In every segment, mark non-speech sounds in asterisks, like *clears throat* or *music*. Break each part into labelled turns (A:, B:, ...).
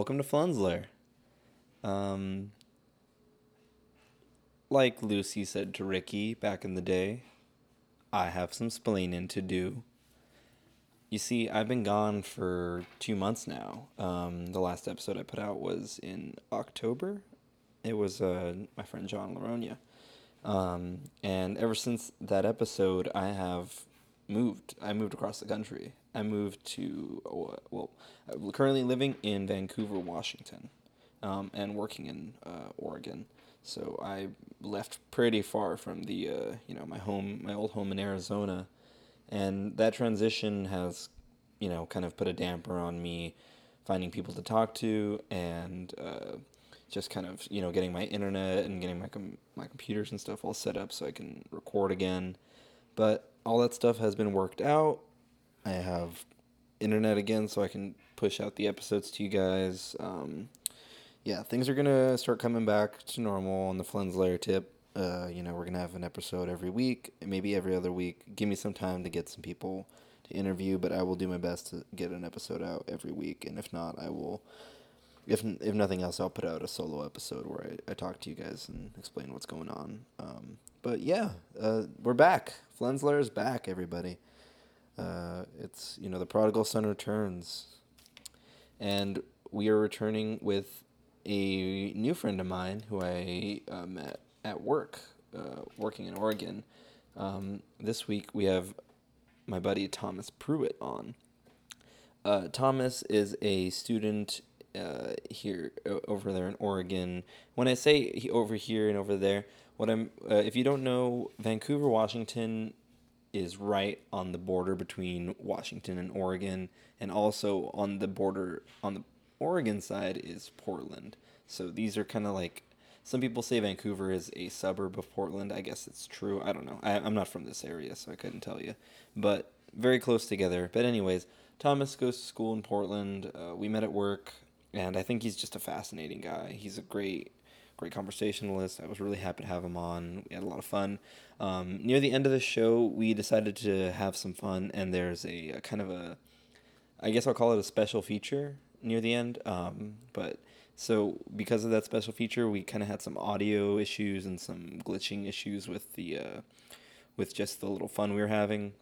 A: Welcome to Flens Lair. Um, like Lucy said to Ricky back in the day, I have some splaining to do. You see, I've been gone for two months now. Um, the last episode I put out was in October. It was uh, my friend John Laronia. Um, and ever since that episode, I have moved. I moved across the country. I moved to, uh, well, I'm currently living in Vancouver, Washington, um, and working in uh, Oregon. So I left pretty far from the, uh, you know, my home, my old home in Arizona, and that transition has, you know, kind of put a damper on me finding people to talk to and uh, just kind of, you know, getting my internet and getting my com- my computers and stuff all set up so I can record again. But all that stuff has been worked out. I have internet again so I can push out the episodes to you guys. Um, yeah, things are gonna start coming back to normal on the Flens Lair tip. Uh, you know, we're gonna have an episode every week, maybe every other week. Give me some time to get some people to interview, but I will do my best to get an episode out every week. And if not, I will. If if nothing else, I'll put out a solo episode where I, I talk to you guys and explain what's going on. Um, but yeah, uh, we're back. Flens Lair is back, everybody. Uh, it's you know the prodigal son returns, and we are returning with a new friend of mine who I uh, met at work, uh, working in Oregon. Um, this week we have my buddy Tomas Pruitt on. Uh, Tomas is a student uh, here over there in Oregon. When I say he, over here and over there, what I'm uh, if you don't know, Vancouver, Washington is right on the border between Washington and Oregon, and also on the border on the Oregon side is Portland. So these are kind of like some people say Vancouver is a suburb of Portland. I guess it's true. I don't know. I, I'm not from this area, so I couldn't tell you. But very close together. But anyways, Tomas goes to school in Portland. Uh, we met at work, and I think he's just a fascinating guy. He's a great, great conversationalist. I was really happy to have him on. We had a lot of fun. Um, near the end of the show, we decided to have some fun, and there's a, a kind of a, I guess I'll call it a special feature near the end. Um, but so because of that special feature, we kind of had some audio issues and some glitching issues with the, uh, with just the little fun we were having.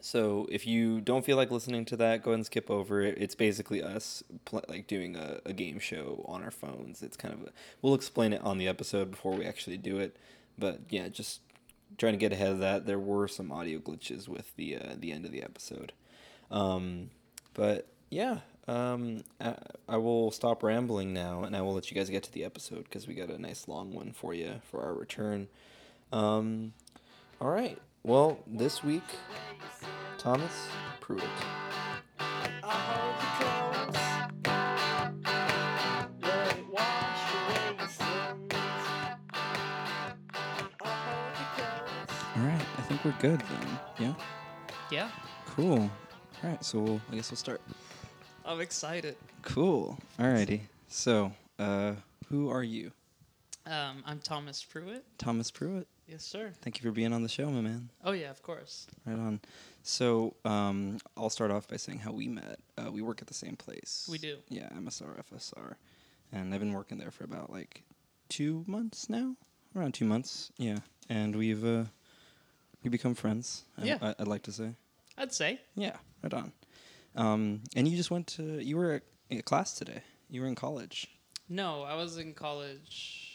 A: So if you don't feel like listening to that, go ahead and skip over it. It's basically us pl- like doing a, a game show on our phones. It's kind of a, we'll explain it on the episode before we actually do it. But yeah, just trying to get ahead of that. There were some audio glitches with the uh, the end of the episode. Um, but yeah, um, I, I will stop rambling now, and I will let you guys get to the episode because we got a nice long one for you for our return. Um, all right. Well, this week, Tomas Pruitt. All right. I think we're good then. Yeah.
B: Yeah,
A: Cool. All right. So we'll, I guess we'll start.
B: I'm excited.
A: Cool. Alrighty. So, uh, who are you?
B: Um, I'm Tomas Pruitt.
A: Tomas Pruitt.
B: Yes, sir.
A: Thank you for being on the show, my man.
B: Oh yeah, of course.
A: Right on. So, um, I'll start off by saying how we met. Uh, we work at the same place.
B: We do.
A: Yeah, MSR, FSR. And I've been working there for about like two months now? Around two months. Yeah. And we've, uh, we become friends.
B: Yeah.
A: I, I'd like to say.
B: I'd say.
A: Yeah, right on. Um, and you just went to, you were at a class today. You were in college.
B: No, I was in college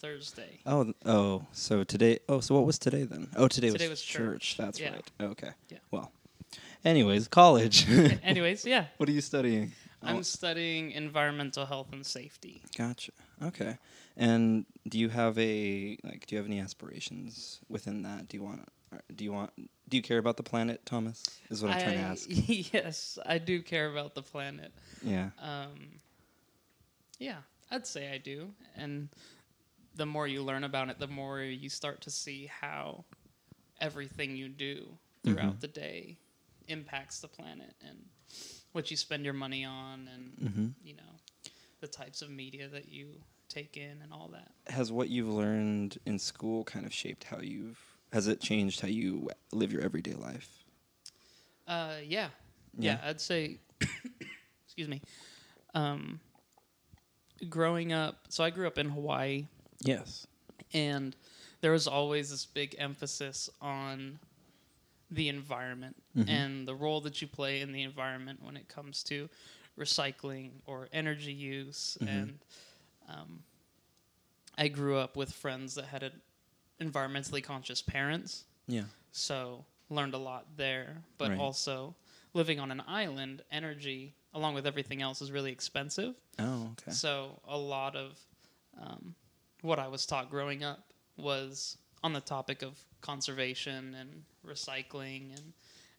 B: Thursday.
A: Oh, oh. So today. Oh, so what was today then? Oh, today,
B: Today
A: was,
B: was
A: church.
B: church.
A: That's
B: Yeah.
A: right. Okay.
B: Yeah.
A: Well. Anyways, college. *laughs*
B: Anyways, yeah.
A: what are you studying?
B: I'm
A: Oh,
B: studying environmental health and safety.
A: gotcha. Okay. And do you have a like? Do you have any aspirations within that? Do you want? Do you want? Do you care about the planet, Tomas? Is what I'm trying to ask. *laughs*
B: yes, I do care about the planet.
A: Yeah.
B: Um, yeah, I'd say I do. And the more you learn about it, the more you start to see how everything you do throughout
A: Mhm.
B: the day impacts the planet and what you spend your money on and,
A: hmm
B: you know, the types of media that you take in and all that.
A: Has what you've learned in school kind of shaped how you've? Has it changed how you live your everyday life?
B: Uh, yeah. Yeah, I'd say, *coughs* excuse me. um, growing up, so I grew up in Hawaii,
A: Yes.
B: and there was always this big emphasis on the environment
A: Mhm.
B: and the role that you play in the environment when it comes to recycling or energy use.
A: Mhm.
B: And um, I grew up with friends that had a, environmentally conscious parents,
A: Yeah.
B: so learned a lot there. But
A: Right.
B: also, living on an island, energy, along with everything else, is really expensive.
A: Oh, okay.
B: So a lot of um, what I was taught growing up was on the topic of conservation and recycling and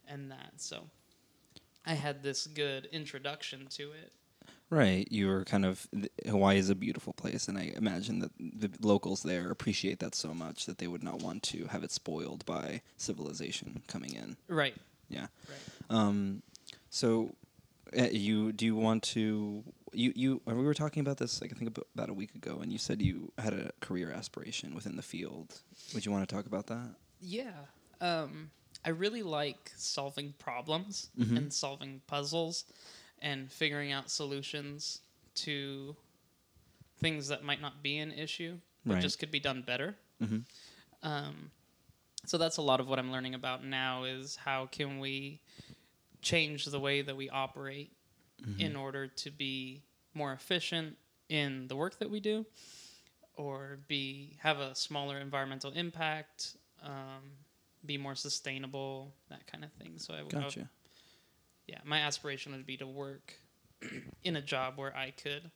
B: and that. So I had this good introduction to it.
A: Right. You were kind of Hawaii is a beautiful place, and I imagine that the locals there appreciate that so much that they would not want to have it spoiled by civilization coming in.
B: Right.
A: Yeah.
B: Right.
A: Um, so, uh, you do you want to you you uh, we were talking about this like I think about, a week ago, and you said you had a career aspiration within the field. Would you want to talk about that?
B: Yeah. Um, I really like solving problems
A: Mhm.
B: and solving puzzles and figuring out solutions to things that might not be an issue, but
A: Right.
B: just could be done better.
A: Mm-hmm.
B: Um, so that's a lot of what I'm learning about now is how can we change the way that we operate
A: Mm-hmm.
B: in order to be more efficient in the work that we do or be have a smaller environmental impact um, be more sustainable that kind of thing so I, would- I would-
A: Gotcha.
B: yeah my aspiration would be to work *clears throat* in a job where i could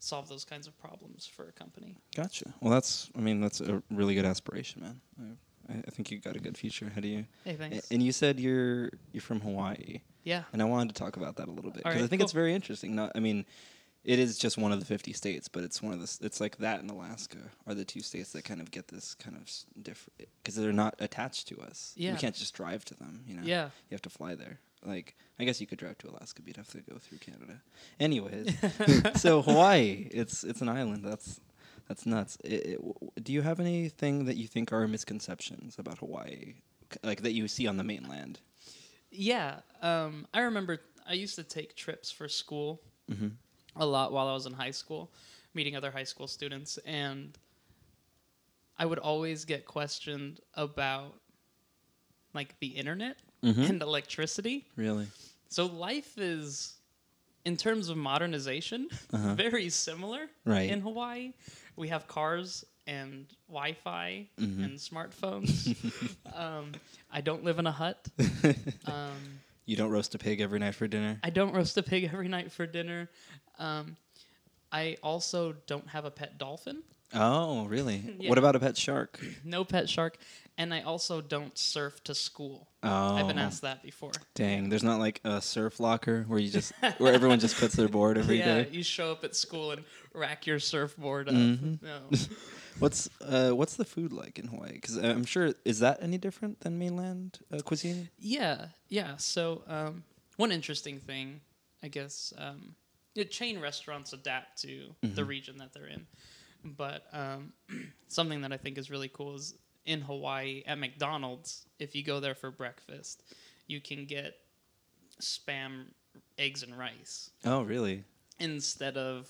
B: solve those kinds of problems for a company
A: Gotcha. Well, that's I mean that's a really good aspiration, man. I, I think you got a good future ahead of you.
B: hey
A: A-
B: thanks
A: And you said you're you're from Hawaii,
B: yeah
A: and I wanted to talk about that a little bit because I
B: Alright,
A: think it's very interesting. Not, I mean, it is just one of the fifty states, but it's one of the. It's like that and Alaska are the two states that kind of get this kind of different because they're not attached to us.
B: Yeah.
A: we can't just drive to them. You know,
B: yeah
A: you have to fly there. Like, I guess you could drive to Alaska, but you'd have to go through Canada. Anyways, *laughs* so Hawaii, it's it's an island. That's that's nuts. It, it, w- do you have anything that you think are misconceptions about Hawaii, c- like that you see on the mainland?
B: Yeah um, i remember i used to take trips for school
A: Mm-hmm.
B: a lot while I was in high school, meeting other high school students, and I would always get questioned about like the internet
A: Mm-hmm.
B: and electricity.
A: Really?
B: So life is, in terms of modernization, *laughs*
A: Uh-huh.
B: very similar
A: Right.
B: in Hawaii. We have cars and Wi-Fi
A: Mhm.
B: and smartphones. *laughs* um, I don't live in a hut. *laughs* Um,
A: you don't roast a pig every night for dinner.
B: I don't roast a pig *laughs* every night for dinner. Um, I also don't have a pet dolphin,
A: Oh, really? *laughs*
B: Yeah.
A: What about a pet shark? *clears throat*
B: no pet shark, and I also don't surf to school.
A: Oh,
B: I've been asked that before.
A: Dang, there's not like a surf locker where you just where everyone just puts their board every day.
B: yeah, you show up at school and rack your surfboard up.
A: Mhm.
B: No.
A: What's uh what's the food like in Hawaii? Because I'm sure is that any different than mainland uh, cuisine?
B: Yeah, yeah. So um, one interesting thing, I guess, um, yeah, chain restaurants adapt to the
A: Mhm.
B: region that they're in, but um, *clears throat* something that I think is really cool is in Hawaii at McDonald's. If you go there for breakfast, you can get spam, eggs, and rice
A: Oh, really?
B: instead of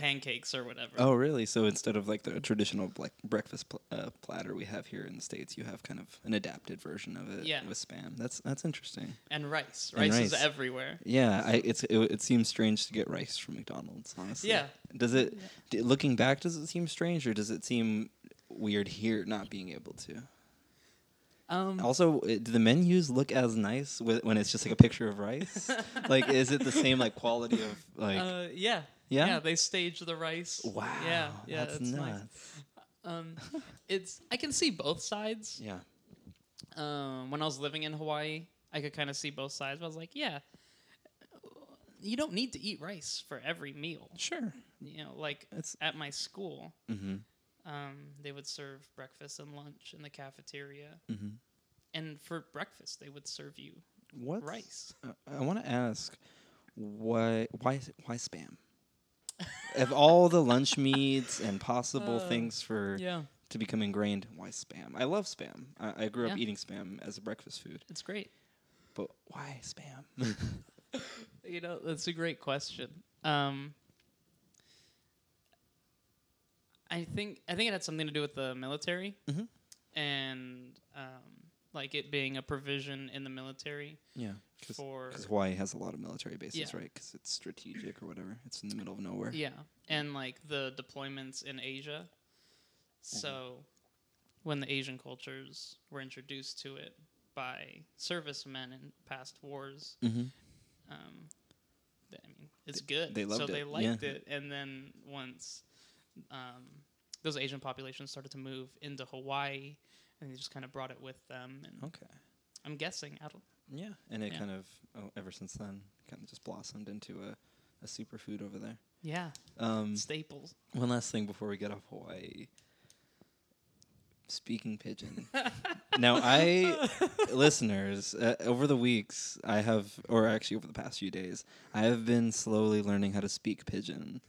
B: pancakes or whatever.
A: Oh, really? So instead of like the traditional like breakfast pl- uh, platter we have here in the states, you have kind of an adapted version of it
B: Yeah.
A: with spam. That's that's interesting.
B: And rice.
A: And
B: Rice, is everywhere.
A: Yeah, I, it's it, it seems strange to get rice from McDonald's. Honestly,
B: Yeah.
A: Does it? d- looking back, does it seem strange, or does it seem weird here not being able to?
B: Um,
A: Also, uh, do the menus look as nice wi- when it's just like a picture of rice? *laughs* like, is it the same like quality of like?
B: uh, yeah.
A: Yeah?
B: Yeah, they stage the rice.
A: wow.
B: Yeah, yeah,
A: that's nuts.
B: nice. *laughs* Um, it's I can see both sides.
A: Yeah.
B: Um, when I was living in Hawaii, I could kind of see both sides. But I was like, yeah, you don't need to eat rice for every meal.
A: Sure.
B: You know, like
A: It's.
B: at my school,
A: Mm-hmm.
B: um, they would serve breakfast and lunch in the cafeteria,
A: Mm-hmm.
B: and for breakfast they would serve you
A: What
B: rice.
A: Uh, I want to ask why why why spam? Of all the lunch meats and possible
B: Uh,
A: things for
B: Yeah,
A: to become ingrained, why spam? I love spam. I, I grew up eating spam as a breakfast food,
B: it's great.
A: but why spam? *laughs* *laughs*
B: You know, that's a great question. Um, I think I think it had something to do with the military,
A: Mhm.
B: and um, like it being a provision in the military
A: Yeah. Because
B: for
A: Hawaii has a lot of military bases,
B: Yeah.
A: right? Because it's strategic or whatever. It's in the middle of nowhere.
B: yeah, and like the deployments in Asia. So, when the Asian cultures were introduced to it by servicemen in past wars,
A: Mm-hmm.
B: um, th- I mean, it's good.
A: they
B: so
A: loved
B: they
A: it,
B: liked
A: yeah.
B: it, and then once um, those Asian populations started to move into Hawaii, and they just kind of brought it with them. And
A: Okay.
B: I'm guessing, I don't,
A: Yeah, and it
B: Yeah.
A: kind of oh, ever since then kind of just blossomed into a, a superfood over there.
B: yeah,
A: Um,
B: staples.
A: one last thing before we get off Hawaii. Speaking pidgin. *laughs* now, I listeners uh, over the weeks I have, or actually over the past few days, I have been slowly learning how to speak pidgin.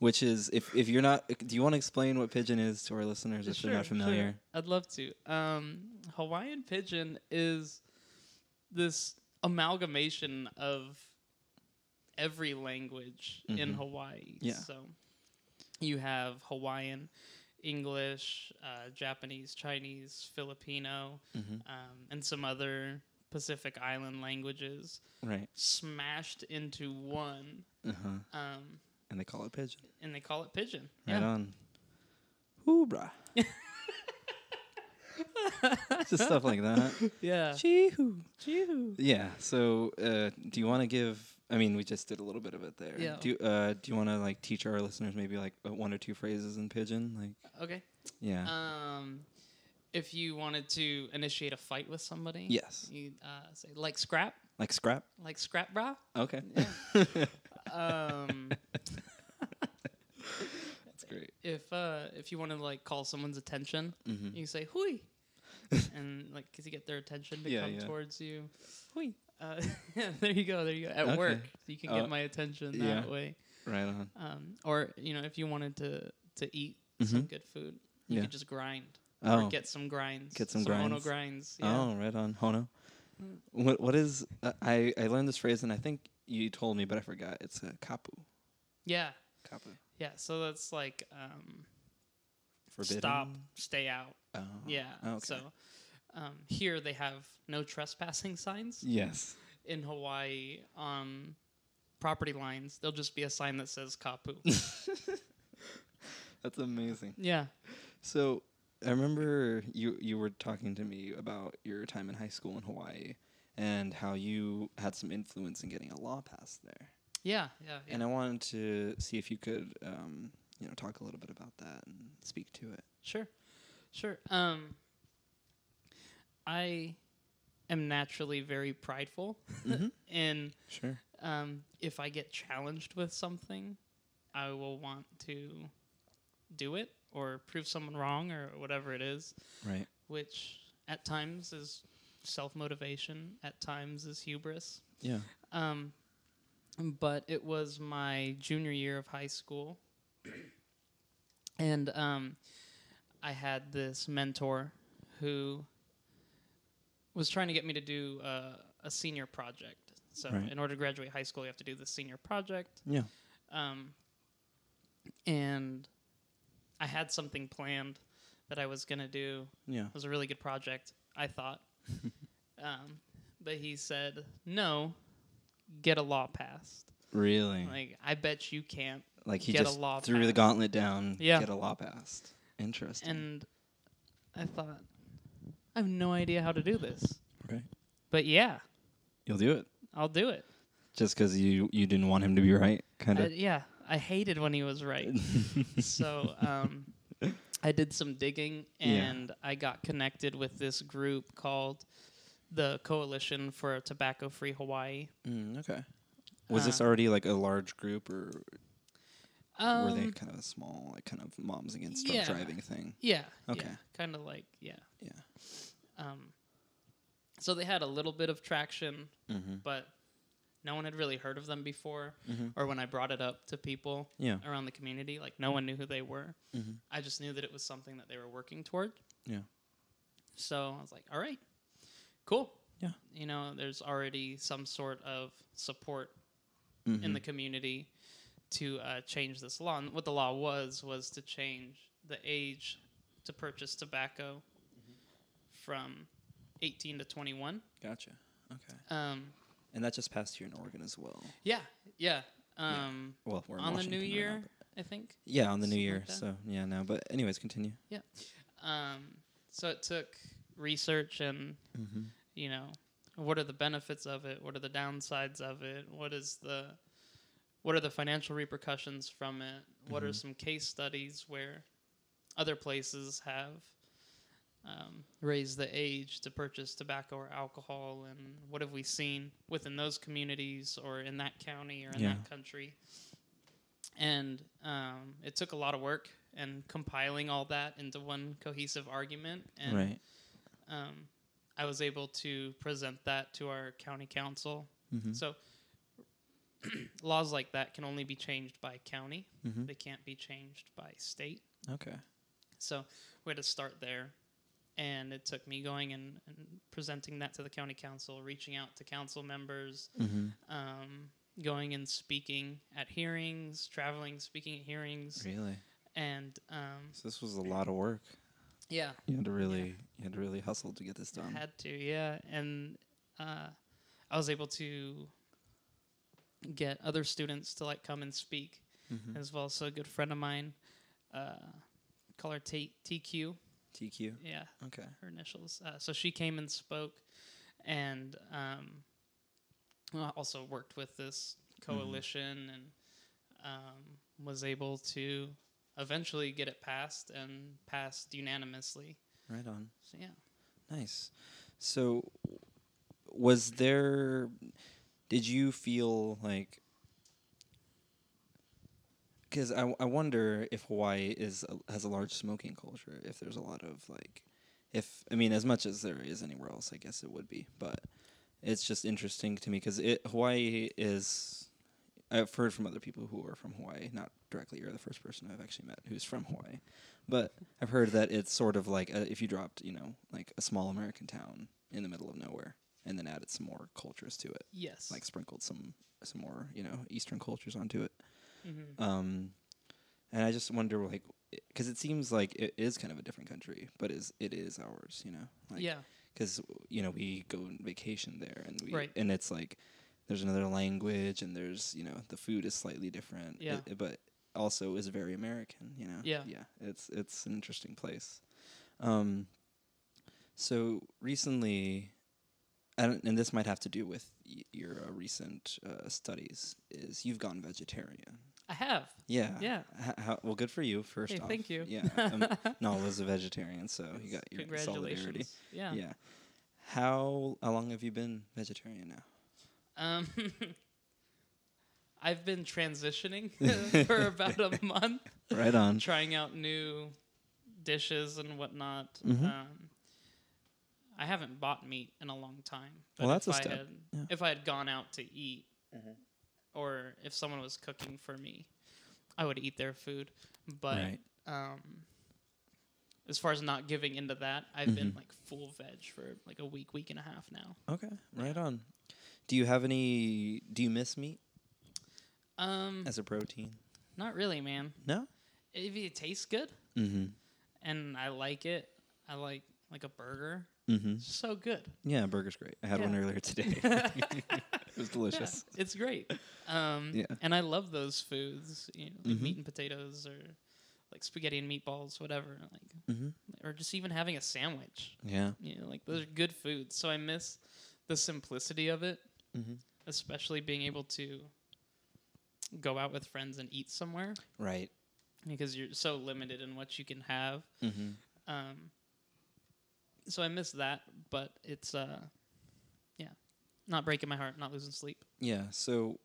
A: Which is, if if you're not, do you want to explain what pidgin is to our listeners if they're not familiar?
B: I'd love to. Um, Hawaiian pidgin is this amalgamation of every language in
A: Mhm.
B: Hawaii.
A: Yeah.
B: So you have Hawaiian, English, uh, Japanese, Chinese, Filipino,
A: hmm
B: um, and some other Pacific Island languages
A: Right.
B: smashed into one,
A: Uh huh.
B: um,
A: And they call it pidgin.
B: and they call it pidgin.
A: Right
B: yeah.
A: on. Hoorah. *laughs* *laughs* Just stuff like that. *laughs*
B: Yeah.
A: Chee-hoo.
B: Chee-hoo.
A: Yeah. So, uh, do you want to give? I mean, we just did a little bit of it there.
B: Yeah.
A: Do you, uh, Do you want to like teach our listeners maybe like uh, one or two phrases in pidgin? Like,
B: Okay.
A: yeah.
B: Um, if you wanted to initiate a fight with somebody,
A: yes.
B: you uh, say like scrap,
A: Like scrap.
B: like scrap, bra.
A: Okay. Yeah. *laughs* Um.
B: If uh, if you want to like call someone's attention,
A: Mm-hmm.
B: you say hui, *laughs* and like cause you get their attention to
A: Yeah,
B: come
A: yeah.
B: towards you.
A: Hui.
B: Uh, *laughs* there you go. There you go. At
A: Okay.
B: work, you can
A: Uh,
B: get my attention
A: yeah.
B: that way.
A: Right on.
B: Um, or you know, if you wanted to to eat some
A: Mhm.
B: good food, you
A: Yeah.
B: could just grind
A: Oh.
B: or get some grinds.
A: Get some
B: ono
A: grinds.
B: grinds. Yeah.
A: Oh, right on. Hono.
B: Mm.
A: What What is? Uh, I I learned this phrase and I think you told me, but I forgot. It's a kapu.
B: Yeah.
A: Kapu.
B: Yeah. So that's like um,
A: Forbidden.
B: stop, stay out.
A: Oh.
B: Yeah.
A: Okay.
B: So um, here they have no trespassing signs.
A: Yes.
B: In Hawaii, on property lines, there'll just be a sign that says kapu. *laughs*
A: That's amazing.
B: yeah.
A: So I remember you you were talking to me about your time in high school in Hawaii and how you had some influence in getting a law passed there.
B: Yeah. Yeah. yeah.
A: And I wanted to see if you could um, you know talk a little bit about that and speak to it.
B: Sure, sure. Um, I am naturally very prideful,
A: Mhm. *laughs*
B: and
A: Sure.
B: um, if I get challenged with something, I will want to do it or prove someone wrong or whatever it is,
A: Right.
B: which at times is self motivation, at times is hubris.
A: Yeah.
B: Um, but it was my junior year of high school, and um, I had this mentor who was trying to get me to do uh, a senior project. So,
A: Right.
B: in order to graduate high school, you have to do the senior project.
A: Yeah.
B: Um, and I had something planned that I was gonna do.
A: Yeah.
B: It was a really good project, I thought. *laughs* um, but he said, "No, get a law passed."
A: Really? Like,
B: I bet you can't.
A: Like he
B: get a
A: just
B: law
A: threw the gauntlet down.
B: Yeah.
A: Get a law passed. Interesting.
B: And I thought, I have no idea how to do this.
A: right.
B: But yeah,
A: You'll do it
B: I'll do it.
A: just because you you didn't want him to be right, kind of.
B: yeah, I hated when he was right. *laughs* so um, I did some digging
A: Yeah.
B: and I got connected with this group called the Coalition for Tobacco Free Hawaii.
A: mm, okay. Was this
B: Uh,
A: already like a large group, or
B: Um,
A: were they kind of a small, like kind of moms against
B: yeah.
A: driving thing?
B: Yeah.
A: Okay.
B: Yeah, kind of like yeah.
A: Yeah.
B: Um, so they had a little bit of traction,
A: Mm-hmm.
B: but no one had really heard of them before.
A: Mm-hmm.
B: Or when I brought it up to people
A: Yeah.
B: around the community, like no one knew who they were.
A: Mm-hmm.
B: I just knew that it was something that they were working toward.
A: Yeah.
B: So I was like, all right, cool.
A: Yeah.
B: You know, there's already some sort of support
A: Mm-hmm.
B: in the community. to uh, change this law. And what the law was was to change the age to purchase tobacco from 18 to 21.
A: Gotcha. Okay.
B: Um,
A: And that just passed here in Oregon as well.
B: yeah, yeah. Um,
A: Well, we're in
B: on the
A: Washington
B: new
A: right now,
B: year, I think.
A: yeah, on the new year.
B: like
A: so yeah, no. But anyways, continue. Yeah.
B: Um, so it took research and
A: Mm-hmm.
B: You know what are the benefits of it what are the downsides of it what is the what are the financial repercussions from it what are
A: Mhm.
B: some case studies where other places have um, raised the age to purchase tobacco or alcohol and what have we seen within those communities or in that county or in
A: Yeah.
B: that country and um, it took a lot of work and compiling all that into one cohesive argument and
A: Right.
B: um, I was able to present that to our county council.
A: Mm-hmm.
B: So *clears throat* laws like that can only be changed by county.
A: mm-hmm.
B: They can't be changed by state.
A: Okay.
B: So we had to start there. And it took me going and, and presenting that to the county council, reaching out to council members,
A: Mm-hmm.
B: um, going and speaking at hearings, traveling, speaking at hearings,
A: Really.
B: and um,
A: So this was a lot of work.
B: Yeah,
A: You had to really, you had to really hustle to get this done.
B: I Had to, yeah. And uh, I was able to get other students to like come and speak
A: Mhm.
B: as well. So a good friend of mine, uh, call her T- TQ.
A: TQ.
B: Yeah,
A: Okay.
B: her initials. Uh, so she came and spoke, and um, well, also worked with this coalition and um, was able to eventually get it passed and passed unanimously.
A: Right on.
B: So yeah.
A: Nice. So, was there? Did you feel like? Because I, I wonder if Hawaii is a, has a large smoking culture. If there's a lot of like, if I mean as much as there is anywhere else, I guess it would be. But it's just interesting to me because it Hawaii is. I've heard from other people who are from Hawaii. Not directly, you're the first person I've actually met who's from Hawaii, but I've heard that it's sort of like a, if you dropped, you know, like a small American town in the middle of nowhere, and then added some more cultures to it,
B: Yes.
A: like sprinkled some some more, you know, Eastern cultures onto it.
B: Mhm.
A: Um, and I just wonder, like, because it seems like it is kind of a different country, but is it is ours, you know? Like,
B: yeah.
A: because you know we go on vacation there and we
B: Right.
A: and it's like there's another language and there's you know the food is slightly different
B: Yeah.
A: it- but also is very american you know
B: Yeah.
A: yeah it's it's an interesting place um so recently and, and this might have to do with y- your uh, recent uh, studies is you've gone vegetarian
B: I have.
A: yeah
B: Yeah.
A: H- how, well good for you first
B: Hey,
A: off
B: thank you.
A: yeah um, *laughs* was a vegetarian so you got your solidarity
B: Yeah.
A: yeah. How how long have you been vegetarian now?
B: Um, *laughs* I've been transitioning *laughs* for about a month,
A: Right on.
B: trying out new dishes and whatnot.
A: Mhm.
B: Um, I haven't bought meat in a long time.
A: Well, that's
B: if
A: a
B: I
A: step.
B: Had,
A: Yeah.
B: If I had gone out to eat, or if someone was cooking for me, I would eat their food. But
A: right.
B: um, as far as not giving into that, I've been
A: Mhm.
B: like full veg for like a week, week and a half now.
A: Okay. Right on. Do you have any? Do you miss meat
B: Um,
A: as a protein?
B: not really, man.
A: No.
B: If it tastes good
A: Mm-hmm.
B: and I like it, I like like a burger.
A: Mm-hmm.
B: It's so good.
A: Yeah, burger's great. I had one
B: Yeah.
A: earlier today. it was *laughs*
B: Yeah,
A: delicious.
B: it's great. Um,
A: Yeah.
B: And I love those foods, you know, like
A: Mhm.
B: meat and potatoes or like spaghetti and meatballs, whatever. Like,
A: Mm-hmm.
B: or just even having a sandwich.
A: Yeah.
B: You know, like those are good foods. So I miss the simplicity of it,
A: Mm-hmm.
B: especially being able to go out with friends and eat somewhere
A: Right.
B: because you're so limited in what you can have.
A: Mm-hmm.
B: Um, so I miss that, but it's uh, yeah, not breaking my heart, not losing sleep.
A: Yeah. So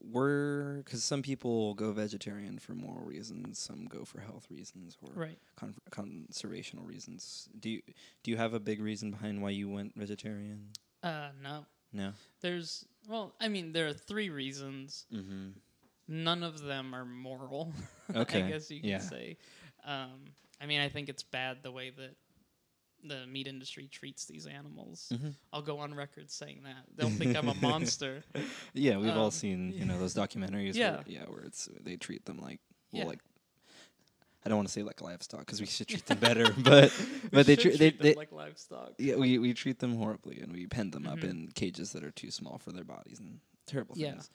A: we're because some people go vegetarian for moral reasons, some go for health reasons or
B: Right.
A: con- conservational reasons. Do you do you have a big reason behind why you went vegetarian?
B: Uh, no.
A: No.
B: There's well, I mean, there are three reasons.
A: Mm-hmm.
B: None of them are moral. *laughs*
A: Okay.
B: I guess you could
A: Yeah.
B: say. Um, I mean, I think it's bad the way that the meat industry treats these animals.
A: Mhm.
B: I'll go on record saying that they'll think I'm a *laughs* monster.
A: Yeah, we've all
B: Um,
A: seen you know those documentaries.
B: Yeah.
A: where, yeah, where it's they treat them like well,
B: Yeah.
A: like I don't want to say like livestock because we should treat them *laughs* better, but but they treat they,
B: them
A: they
B: like livestock.
A: yeah we we treat them horribly and we pen them up
B: Mhm.
A: in cages that are too small for their bodies and terrible
B: Yeah.
A: things.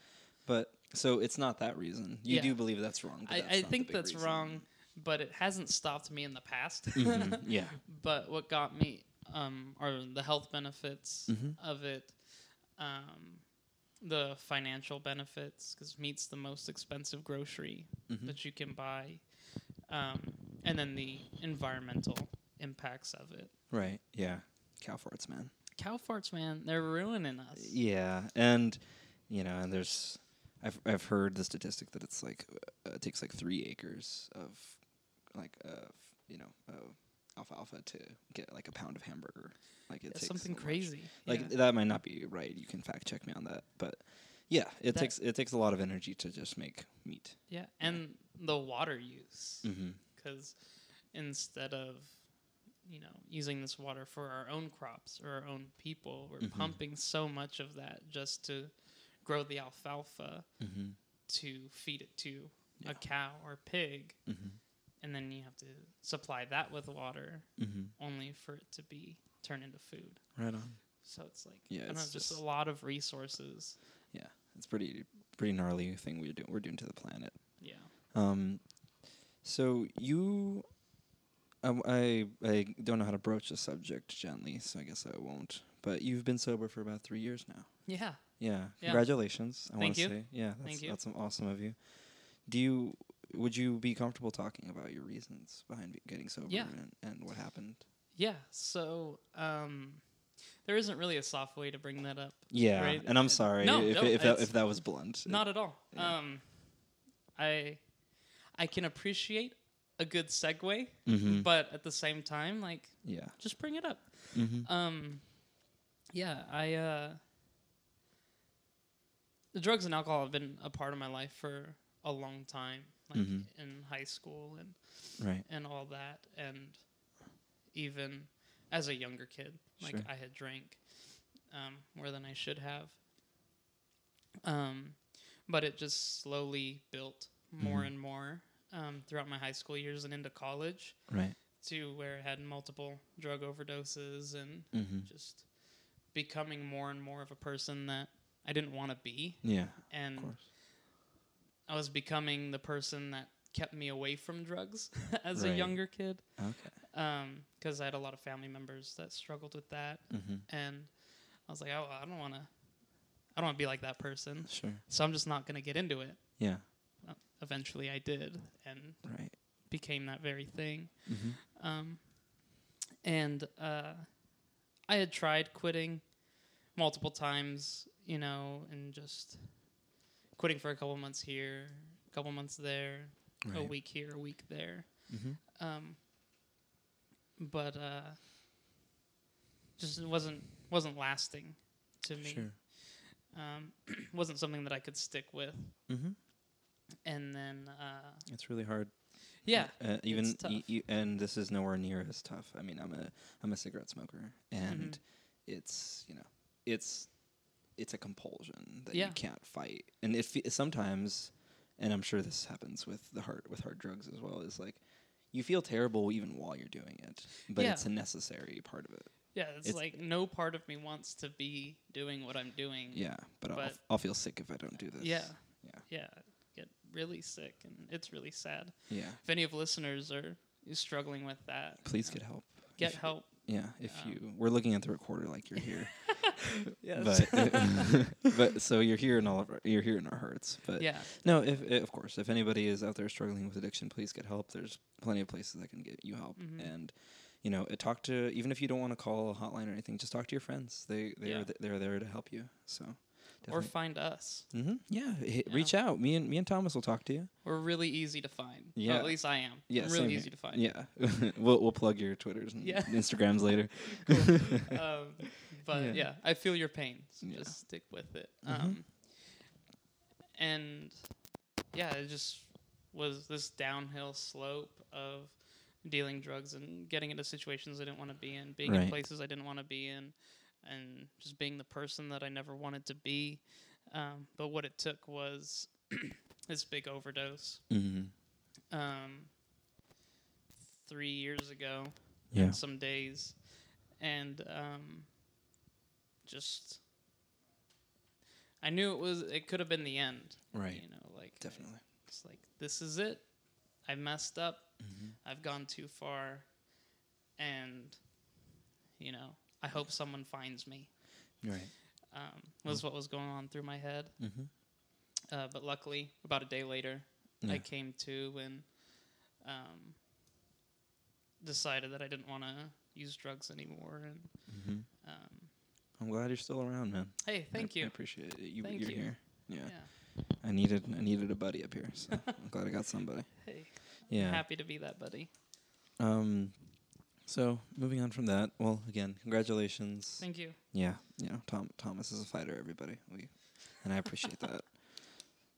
A: But so it's not that reason. You
B: Yeah.
A: do believe that's wrong.
B: I,
A: that's
B: I think that's
A: reason.
B: wrong, but it hasn't stopped me in the past.
A: Mhm, Yeah. *laughs*
B: but what got me um, are the health benefits
A: Mhm.
B: of it, um, the financial benefits, because meat's the most expensive grocery
A: Mhm.
B: that you can buy, um, and then the environmental impacts of it.
A: Right. Yeah. Cow farts, man.
B: Cow farts, man, they're ruining us.
A: Yeah, and you know, and there's, I've I've heard the statistic that it's like uh, it takes like three acres of, like uh, you know, uh, alfalfa to get like a pound of hamburger. Like it
B: It's
A: takes
B: something
A: so
B: crazy.
A: Like
B: yeah.
A: that might not be right. You can fact check me on that, but yeah, it
B: That-
A: takes it takes a lot of energy to just make meat.
B: yeah, and the water use.
A: Mm-hmm.
B: because instead of you know using this water for our own crops or our own people we're
A: Mhm.
B: pumping so much of that just to grow the alfalfa
A: Mm-hmm.
B: to feed it to
A: Yeah.
B: a cow or pig
A: Mm-hmm.
B: and then you have to supply that with water
A: Mm-hmm.
B: only for it to be turned into food
A: Right on.
B: so it's like
A: Yeah,
B: I don't know,
A: it's
B: just,
A: just-
B: a lot of resources
A: Yeah, it's pretty pretty gnarly thing we're doing we're doing to the planet.
B: yeah
A: Um, so you, um, I I don't know how to broach the subject gently, so I guess I won't. But you've been sober for about three years now.
B: yeah
A: Yeah,
B: Yeah.
A: congratulations. I want to say, yeah, that's
B: Thank you.
A: that's awesome of you. Do you? Would you be comfortable talking about your reasons behind getting sober
B: Yeah.
A: and, and what happened?
B: yeah so um there isn't really a soft way to bring that up
A: Yeah,
B: Right.
A: and I'm sorry
B: no,
A: if
B: no,
A: if, that, if that was blunt.
B: Not at all.
A: Yeah.
B: Um, I I can appreciate a good segue,
A: hmm
B: but at the same time, like,
A: yeah.
B: just bring it up.
A: hmm
B: Um, yeah, I uh, the drugs and alcohol have been a part of my life for a long time, like
A: Mhm.
B: in high school and
A: Right.
B: and all that, and even as a younger kid, like
A: Sure.
B: I had drank um, more than I should have. Um, but it just slowly built more
A: Mhm.
B: and more um, throughout my high school years and into college
A: Right.
B: to where I had multiple drug overdoses and
A: hmm
B: just becoming more and more of a person that I didn't want to be.
A: Yeah.
B: And
A: Of course.
B: I was becoming the person that kept me away from drugs *laughs* as a younger kid
A: Okay.
B: Because I had a lot of family members that struggled with that,
A: hmm
B: and I was like, oh, I don't want to, I don't want to be like that person,
A: Sure.
B: so I'm just not gonna get into it.
A: Yeah.
B: Uh, Eventually, I did, and
A: Right.
B: became that very thing.
A: hmm
B: Um, and uh, I had tried quitting multiple times, you know, and just quitting for a couple months here, a couple months there,
A: Right.
B: a week here, a week there.
A: hmm
B: Um, but uh, just wasn't wasn't lasting to me.
A: Sure.
B: Um, *clears throat* wasn't something that I could stick with.
A: hmm
B: And then uh,
A: It's really hard.
B: yeah,
A: Uh, even y- y- and this is nowhere near as tough. I mean, I'm a I'm a cigarette smoker, and
B: Mhm.
A: it's you know it's it's a compulsion that
B: Yeah.
A: you can't fight, and if sometimes, and I'm sure this happens with the heart with hard drugs as well, is like you feel terrible even while you're doing it, but
B: Yeah.
A: it's a necessary part of it.
B: yeah. It's,
A: it's-
B: like no part of me wants to be doing what I'm doing.
A: Yeah, but, I'll,
B: But-
A: I'll feel sick if I don't do this.
B: Yeah.
A: Yeah.
B: Yeah. Get really sick, and it's really sad.
A: Yeah.
B: If any of listeners are struggling with that,
A: Please
B: you know,
A: get help.
B: get
A: If-
B: help.
A: Yeah, if
B: Um,
A: you we're looking at the recorder like you're here. *laughs* *laughs*
B: Yes.
A: but *laughs* *laughs* but so you're here in all of our, you're here in our hearts. But
B: yeah.
A: no, if i- of course, if anybody is out there struggling with addiction, please get help. There's plenty of places that can get you help,
B: Mhm.
A: and you know, talk to even if you don't want to call a hotline or anything, just talk to your friends. They they
B: Yeah.
A: are th- they're there to help you. So.
B: Or find us.
A: hmm yeah, hit,
B: Yeah.
A: reach out. Me and me and Tomas will talk to you.
B: We're really easy to find. Well,
A: Yeah.
B: at least I am.
A: Yeah,
B: I'm really
A: here.
B: easy to find.
A: Yeah, we'll we'll plug your Twitters and
B: Yeah.
A: Instagrams later.
B: um, but
A: Yeah.
B: yeah. I feel your pain. So
A: Yeah.
B: Just stick with it.
A: Mhm.
B: Um, and yeah, it just was this downhill slope of dealing drugs and getting into situations I didn't want to be in, being in places I didn't want to be in, and just being the person that I never wanted to be. Um, but what it took was *clears throat* this big overdose.
A: Mm-hmm.
B: Um, three years ago,
A: Yeah.
B: and some days, and um, just I knew it was it could have been the end.
A: Right.
B: You know, like
A: Definitely.
B: It's like this is it. I messed up.
A: Mm-hmm.
B: I've gone too far, and you know, I hope someone finds me.
A: Right.
B: Um, was what was going on through my head.
A: Mm-hmm.
B: Uh, but luckily, about a day later, I came to and um, decided that I didn't want to use drugs anymore. And
A: Mm-hmm.
B: um,
A: I'm glad you're still around, man.
B: hey, thank
A: I, I
B: you.
A: appreciate it. You,
B: Thank
A: you're
B: you.
A: here. Yeah.
B: Yeah.
A: I needed I needed a buddy up here, so *laughs* I'm glad I got somebody.
B: Hey,
A: Yeah.
B: happy to be that buddy.
A: Um. So moving on from that, well, again, congratulations.
B: Thank you.
A: Yeah, you know, Tom Tomas is a fighter. Everybody, we, and I appreciate that. *laughs*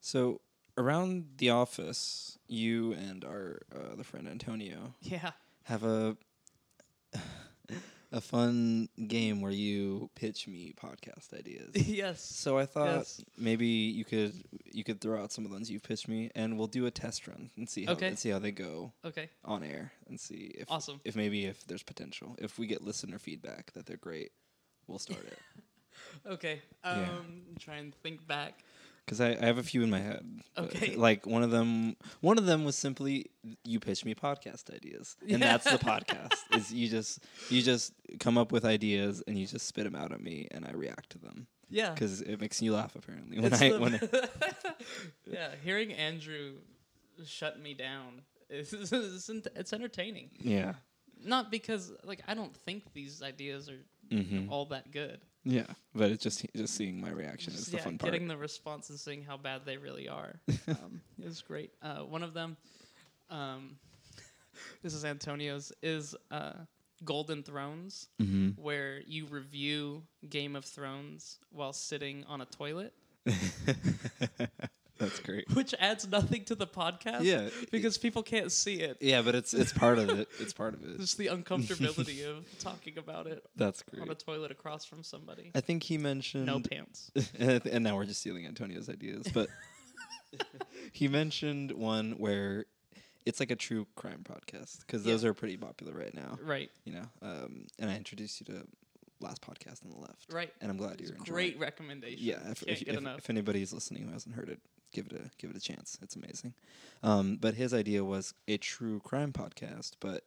A: So around the office, you and our uh, other friend Antonio
B: Yeah.
A: have a a fun game where you pitch me podcast ideas. *laughs*
B: yes.
A: So I thought
B: Yes.
A: maybe you could you could throw out some of the ones you've pitched me, and we'll do a test run and see how
B: Okay.
A: and see how they go
B: Okay.
A: on air, and see if
B: Awesome.
A: if maybe if there's potential. If we get listener feedback that they're great, we'll start it. *laughs*
B: Okay.
A: Yeah.
B: Um, try and think back.
A: Because I, I have a few in my head.
B: Okay. *laughs*
A: Like one of them, one of them was simply you pitch me podcast ideas, and that's the podcast. *laughs* Is you just you just come up with ideas and you just spit them out at me, and I react to them
B: Yeah.
A: because it makes you laugh. Apparently, when
B: It's
A: I when I, *laughs*
B: yeah. Hearing Andrew shut me down is it's, it's entertaining.
A: yeah
B: Not because like I don't think these ideas are
A: hmm
B: all that good.
A: Yeah, but it's just just seeing my reaction is the
B: yeah,
A: fun part.
B: getting the response and seeing how bad they really are *laughs* um, is great. Uh, one of them, um, *laughs* this is Antonio's, is uh, Golden Thrones,
A: hmm
B: where you review Game of Thrones while sitting on a toilet, *laughs*
A: That's great.
B: which adds nothing to the podcast.
A: Yeah,
B: because people can't see it.
A: yeah, but it's it's part of it. It's part of it.
B: Just the uncomfortability of talking about it *laughs*
A: That's great.
B: on a toilet across from somebody.
A: I think he mentioned
B: No pants. *laughs*
A: and now we're just stealing Antonio's ideas. But *laughs* he mentioned one where it's like a true crime podcast because those are pretty popular right now.
B: Right,
A: You know, um, and I introduced you to last podcast on the left,
B: right.
A: and I'm glad
B: It's
A: you're enjoying.
B: great recommendation.
A: Yeah, if,
B: Can't
A: if,
B: get
A: if,
B: enough.
A: if anybody's listening who hasn't heard it, give it a give it a chance. It's amazing. Um, but his idea was a true crime podcast, but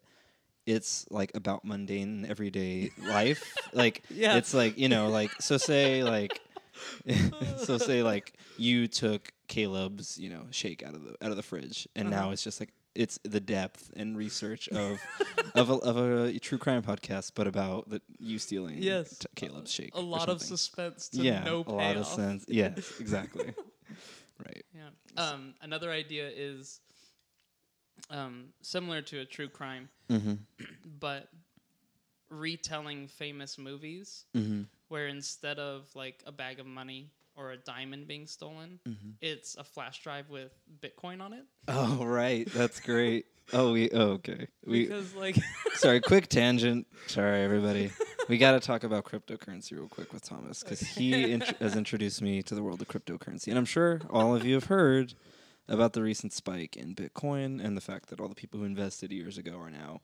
A: it's like about mundane everyday life. *laughs* Like
B: Yeah.
A: it's like you know, like so say like *laughs* so say like you took Caleb's you know shake out of the out of the fridge, and now
B: Uh-huh.
A: it's just like it's the depth and research of of a, of a true crime podcast, but about the you stealing
B: Yes.
A: Caleb's shake.
B: a lot of suspense to
A: yeah,
B: no
A: a lot of sense. *laughs* Yes, exactly. Right.
B: Yeah. Um, another idea is um, similar to a true crime,
A: Mm-hmm.
B: but retelling famous movies
A: Mm-hmm.
B: where instead of like a bag of money or a diamond being stolen,
A: Mm-hmm.
B: it's a flash drive with Bitcoin on it.
A: Oh right, that's great. Oh we oh, okay. We
B: because like
A: sorry, quick tangent. Sorry everybody. *laughs* We got to talk about cryptocurrency real quick with Tomas because he *laughs* int- has introduced me to the world of cryptocurrency, and I'm sure all of you have heard about the recent spike in Bitcoin and the fact that all the people who invested years ago are now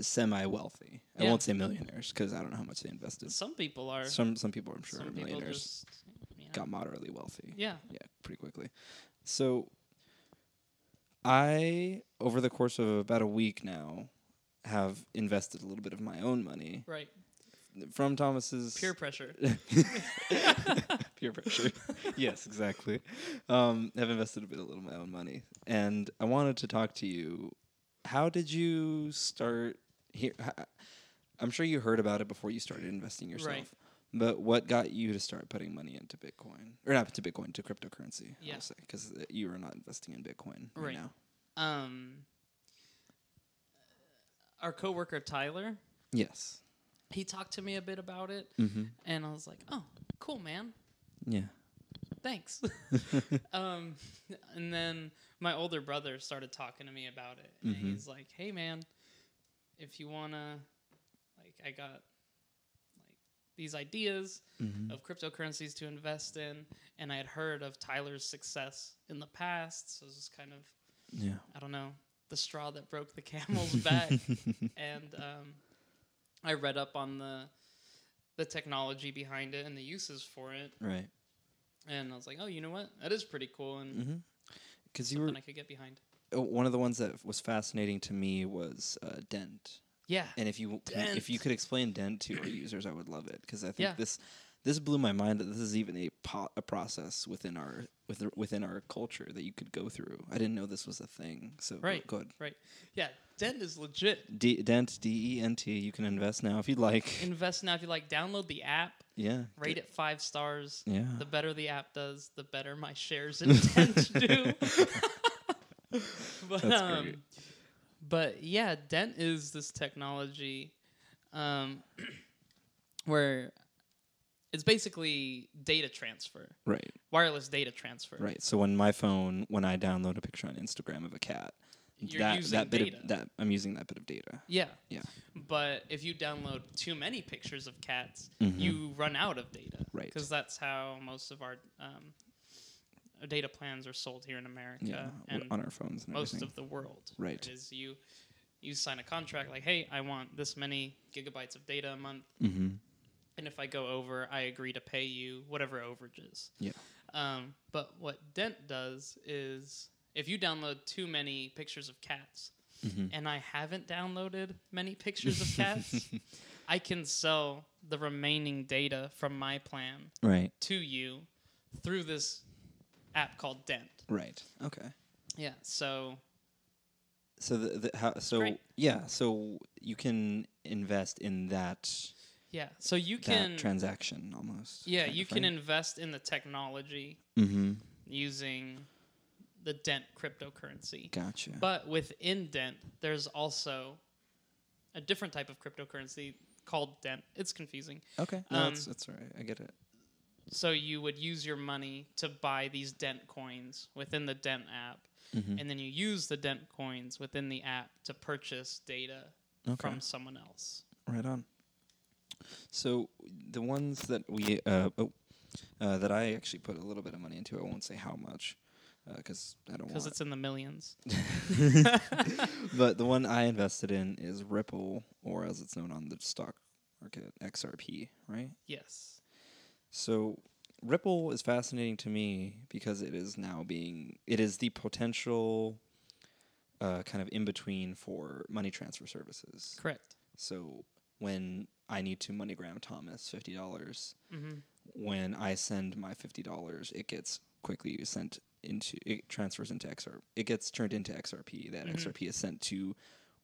A: semi wealthy. I won't say millionaires because I don't know how much they invested.
B: some people are
A: Some some people I'm sure are millionaires.
B: just know,
A: got moderately wealthy.
B: yeah
A: Yeah, pretty quickly. So I over the course of about a week now have invested a little bit of my own money
B: right
A: from Tomas's
B: peer pressure. *laughs*
A: peer pressure. *laughs* yes, exactly. Um, have invested a bit, a little of my own money, and I wanted to talk to you. How did you start here? I'm sure you heard about it before you started investing yourself.
B: Right.
A: But what got you to start putting money into Bitcoin, or not to Bitcoin, to cryptocurrency?
B: Yeah.
A: Because you are not investing in Bitcoin right,
B: Right.
A: now.
B: Um, our coworker Tyler,
A: Yes.
B: he talked to me a bit about it,
A: Mm-hmm.
B: and I was like, "Oh, cool, man.
A: Yeah.
B: Thanks." *laughs* *laughs* um, and then my older brother started talking to me about it, and
A: Mhm.
B: he's like, "Hey, man, if you wanna, like, I got like these ideas
A: Mhm.
B: of cryptocurrencies to invest in, and I had heard of Tyler's success in the past, so it was just kind of,
A: Yeah.
B: I don't know, the straw that broke the camel's back." *laughs* and um, I read up on the the technology behind it and the uses for it,
A: Right.
B: and I was like, "Oh, you know what? That is pretty cool and
A: Mm-hmm. Because you were
B: I could get behind."
A: uh, one of the ones that was fascinating to me was uh, Dent.
B: Yeah,
A: And if you can, if you could explain Dent to our users, I would love it because I think
B: Yeah.
A: this this blew my mind that this is even a po- a process within our within, within our culture that you could go through. I didn't know this was a thing. So
B: Right.
A: go, ahead.
B: right. Yeah, Dent is legit.
A: D- Dent D E N T. You can invest now if you'd like.
B: Invest now if you like. Download the app,
A: yeah.
B: rate it five stars.
A: Yeah.
B: The better the app does, the better my shares in Dent *laughs* do. *laughs* but,
A: That's
B: um,
A: great.
B: But yeah, Dent is this technology um, *clears throat* where it's basically data transfer,
A: right.
B: wireless data transfer.
A: Right. So when my phone, when I download a picture on Instagram of a cat,
B: You're
A: that that bit
B: data.
A: of that I'm using that bit of data.
B: Yeah.
A: Yeah.
B: But if you download too many pictures of cats,
A: Mhm.
B: you run out of data.
A: Right.
B: Because that's how most of our um, data plans are sold here in America
A: Yeah.
B: and
A: on our phones and
B: most
A: everything.
B: of the world.
A: Right.
B: Is you you sign a contract like, hey, I want this many gigabytes of data a month,
A: mm-hmm.
B: And if I go over, I agree to pay you whatever overages.
A: Yeah.
B: Um, but what Dent does is if you download too many pictures of cats,
A: Mm-hmm.
B: and I haven't downloaded many pictures of cats, *laughs* I can sell the remaining data from my plan
A: Right.
B: to you through this app called Dent.
A: Right. Okay.
B: Yeah, so
A: So the, the how so
B: great.
A: yeah so you can invest in that
B: yeah, so you can
A: transaction almost.
B: yeah, you can invest in the technology
A: Mm-hmm.
B: using the Dent cryptocurrency.
A: Gotcha.
B: But within Dent, there's also a different type of cryptocurrency called Dent. It's confusing.
A: okay. No,
B: um,
A: that's that's all right. I get it.
B: So you would use your money to buy these Dent coins within the Dent app,
A: Mhm.
B: and then you use the Dent coins within the app to purchase data
A: Okay.
B: from someone else.
A: Right on. So the ones that we uh, oh, uh, that I actually put a little bit of money into, I won't say how much because I don't want Because
B: it's in the millions. *laughs* *laughs*
A: but the one I invested in is Ripple, or as it's known on the stock market, XRP. Right.
B: Yes.
A: So Ripple is fascinating to me because it is now being it is the potential uh, kind of in between for money transfer services.
B: Correct.
A: So when I need to MoneyGram Tomas fifty dollars,
B: hmm
A: when I send my fifty dollars, it gets quickly sent into it transfers into XRP. It gets turned into XRP. That
B: Mhm.
A: XRP is sent to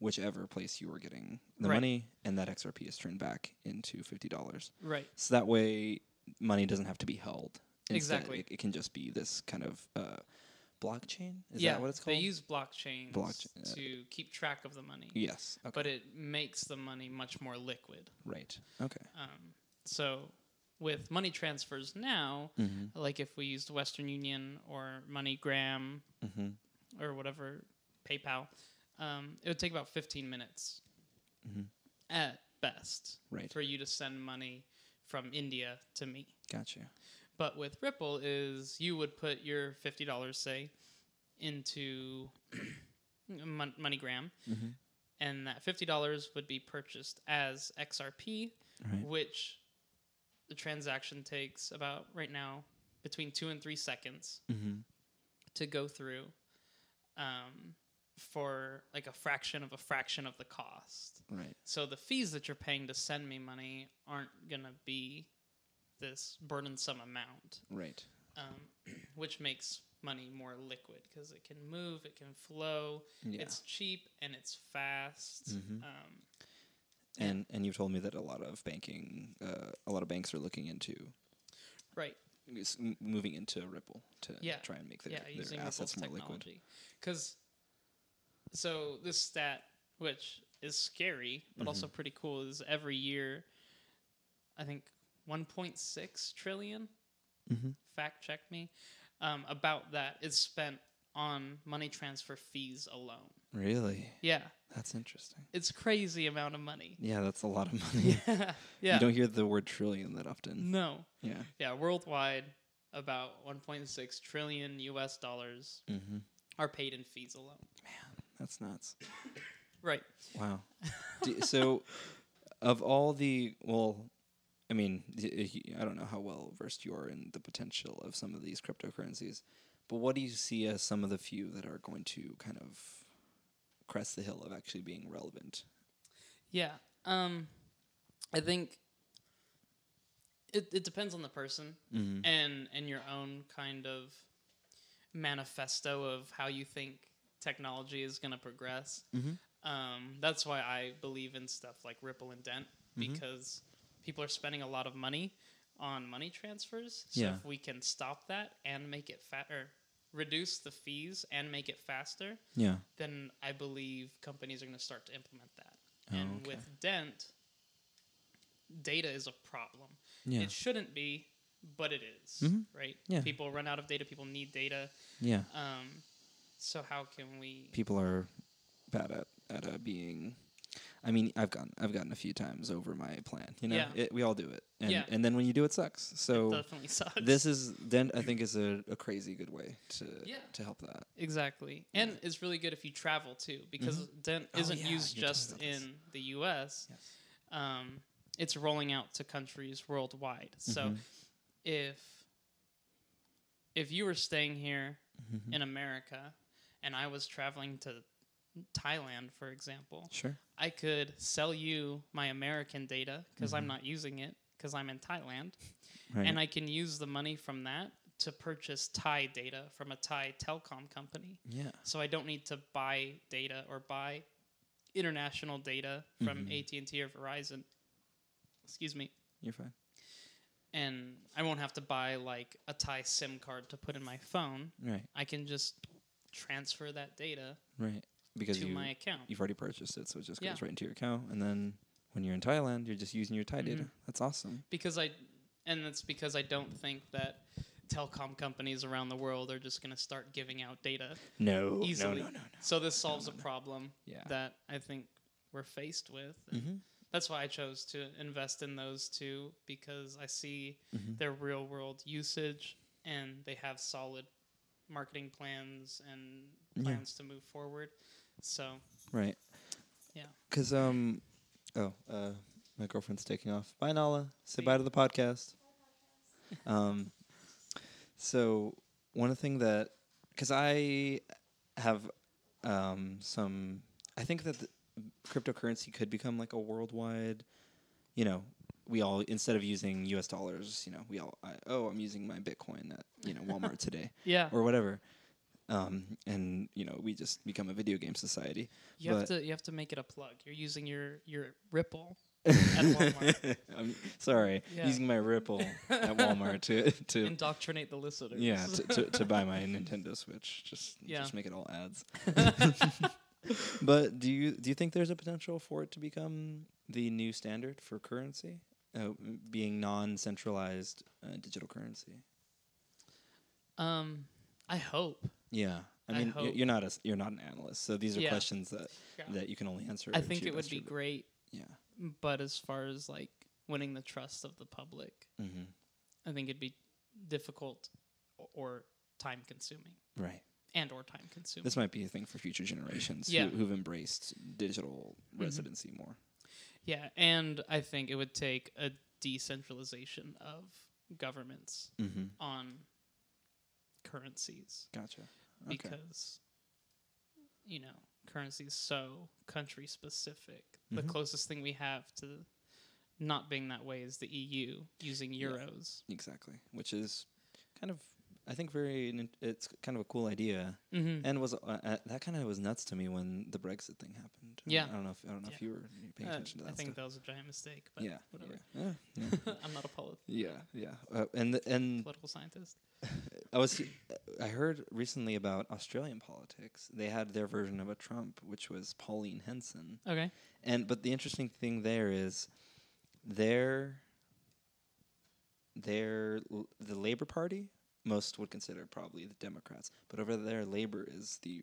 A: whichever place you are getting the
B: Right.
A: money, and that XRP is turned back into fifty dollars.
B: Right.
A: So that way, money doesn't have to be held. Instead,
B: Exactly.
A: It, it can just be this kind of uh, blockchain. Is
B: yeah,
A: that what it's called?
B: They use blockchains
A: Blockchain, uh,
B: to keep track of the money.
A: yes. Okay.
B: But it makes the money much more liquid.
A: right. Okay.
B: Um, so with money transfers now,
A: Mm-hmm.
B: like if we used Western Union or MoneyGram
A: Mm-hmm.
B: or whatever, PayPal, um, it would take about 15 minutes
A: Mhm.
B: at best
A: Right.
B: for you to send money from India to me.
A: Gotcha.
B: But with Ripple is you would put your fifty dollars say into *clears throat* Mon- MoneyGram,
A: Mhm.
B: and that fifty dollars would be purchased as XRP,
A: Right.
B: which the transaction takes about right now between two and three seconds
A: Mm-hmm.
B: to go through. Um, for like a fraction of a fraction of the cost.
A: Right.
B: So the fees that you're paying to send me money aren't gonna be this burdensome amount,
A: Right.
B: um, *clears throat* which makes money more liquid because it can move, it can flow,
A: Yeah.
B: it's cheap and it's fast.
A: Mhm.
B: Um,
A: and and you've told me that a lot of banking, uh, a lot of banks are looking into
B: right?
A: moving into Ripple to
B: Yeah.
A: try and make their,
B: yeah,
A: their assets
B: Ripple's
A: more liquid.
B: Because so this stat, which is scary but
A: Mm-hmm.
B: also pretty cool, is every year, I think 1.6 trillion.
A: Mm-hmm.
B: Fact check me. Um, about that is spent on money transfer fees alone.
A: Really?
B: Yeah,
A: That's interesting.
B: it's crazy amount of money.
A: Yeah, that's a lot of money.
B: Yeah, *laughs* yeah.
A: You don't hear the word trillion that often.
B: no,
A: Yeah.
B: yeah. Worldwide, about 1.6 trillion U.S. dollars
A: Mm-hmm.
B: are paid in fees alone.
A: Man, that's nuts.
B: Right.
A: Wow. *laughs* Do, so, of all the well, I mean, I don't know how well versed you are in the potential of some of these cryptocurrencies, but what do you see as some of the few that are going to kind of crest the hill of actually being relevant?
B: Yeah. Um, I think it it depends on the person
A: Mm-hmm.
B: and and your own kind of manifesto of how you think technology is going to progress.
A: Mm-hmm.
B: Um, that's why I believe in stuff like Ripple and Dent
A: Mhm.
B: because people are spending a lot of money on money transfers. So
A: Yeah.
B: if we can stop that and make it fat or reduce the fees and make it faster,
A: Yeah.
B: then I believe companies are going to start to implement that.
A: Oh,
B: and
A: okay.
B: with Dent, data is a problem.
A: Yeah.
B: It shouldn't be, but it is,
A: Mhm.
B: right?
A: Yeah.
B: People run out of data. People need data.
A: Yeah.
B: Um, so how can we?
A: People are bad at at uh, being. I mean, I've gotten I've gotten a few times over my plan. You know,
B: Yeah.
A: it, we all do it, and
B: Yeah.
A: and then when you do it, sucks. So
B: definitely sucks.
A: this is then I think is a, a crazy good way to
B: Yeah.
A: to help that.
B: Exactly. And it's really good if you travel too, because Dent
A: Oh,
B: isn't
A: yeah,
B: used just in the US.
A: Yes.
B: Um, it's rolling out to countries worldwide. So
A: Mhm.
B: if if you were staying here
A: Mhm.
B: in America and I was traveling to Thailand, for example,
A: Sure.
B: I could sell you my American data because I'm
A: Mhm.
B: not using it because I'm in Thailand,
A: Right.
B: and I can use the money from that to purchase Thai data from a Thai telecom company.
A: yeah.
B: So I don't need to buy data or buy international data from
A: Mhm.
B: AT&T or Verizon. Excuse me.
A: You're fine.
B: And I won't have to buy like a Thai SIM card to put in my phone.
A: Right.
B: I can just transfer that data
A: Right. Because
B: to
A: you
B: my account.
A: you've already purchased it, so it just goes
B: Yeah.
A: right into your account, and then when you're in Thailand, you're just using your Thai data.
B: Mhm.
A: That's awesome.
B: because I and that's because I don't think that telecom companies around the world are just going to start giving out data
A: No.
B: easily.
A: No. No. No. no.
B: So this solves
A: no,
B: a
A: no.
B: problem
A: Yeah.
B: that I think we're faced with.
A: Mm-hmm.
B: That's why I chose to invest in those two because I see
A: Mm-hmm.
B: their real world usage and they have solid marketing plans and
A: Yeah.
B: plans to move forward. So,
A: Right.
B: yeah.
A: Cause um, oh, uh, my girlfriend's taking off. Bye, Nala. Say bye to the podcast. um, so one thing that, cause I have um some, I think that the cryptocurrency could become like a worldwide, you know. We all instead of using U.S. dollars, you know, we all I, oh, I'm using my Bitcoin at you know Walmart today *laughs*
B: Yeah.
A: or whatever, um, and you know we just become a video game society.
B: You have to you have to make it a plug. You're using your your Ripple at Walmart. *laughs*
A: I'm sorry,
B: Yeah.
A: using my Ripple at Walmart to *laughs* to
B: Indoctrinate the listeners.
A: yeah to, to, to buy my *laughs* Nintendo Switch. Just
B: Yeah.
A: just make it all ads. but do you do you think there's a potential for it to become the new standard for currency, uh, being non-centralized uh, digital currency?
B: um, I hope.
A: Yeah, I
B: I
A: mean
B: hope.
A: you're not a you're not an analyst, so these are
B: Yeah.
A: questions that
B: Yeah.
A: that you can only answer.
B: I think it would be great,
A: Yeah.
B: but as far as like winning the trust of the public,
A: hmm
B: I think it'd be difficult or time consuming
A: Right.
B: and or time consuming.
A: This might be a thing for future generations
B: Yeah. Mm-hmm.
A: who, who've embraced digital residency more.
B: yeah, and I think it would take a decentralization of governments
A: Mm-hmm.
B: on currencies
A: Gotcha. Okay.
B: because you know currency is so country specific. The
A: Mhm.
B: closest thing we have to not being that way is the EU using
A: Yeah.
B: euros.
A: exactly. Which is kind of, I think, very. n- It's kind of a cool idea,
B: Mm-hmm.
A: and was uh, uh, that kind of was nuts to me when the Brexit thing happened.
B: Yeah.
A: I don't know if I don't know if you were paying attention to that.
B: I think
A: stuff.
B: that was a giant mistake, but
A: yeah,
B: whatever.
A: yeah, yeah, yeah. *laughs*
B: I'm not a polit-
A: yeah, yeah. Uh, and the, and
B: political scientist. *laughs*
A: I was I heard recently about Australian politics. They had their version of a Trump, which was Pauline Hanson.
B: Okay.
A: And but the interesting thing there is their their l- the Labor Party most would consider probably the Democrats, but over there, Labor is the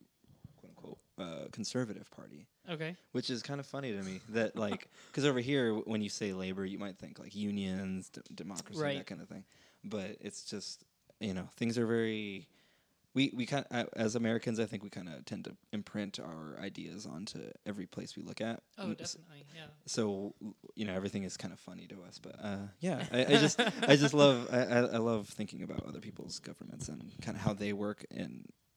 A: quote unquote uh, conservative party,
B: Okay.
A: which is kind of funny to me. That like *laughs* because over here, w- when you say labor, you might think like unions, d- democracy,
B: Right.
A: that kind of thing. But it's just you know things are very. We we kind uh, as Americans, I think we kind of tend to imprint our ideas onto every place we look at.
B: Oh,
A: Mm,
B: definitely. Yeah.
A: so you know everything is kind of funny to us but uh, yeah I, I just i just *laughs* love I, I I love thinking about other people's governments and kind of how they work and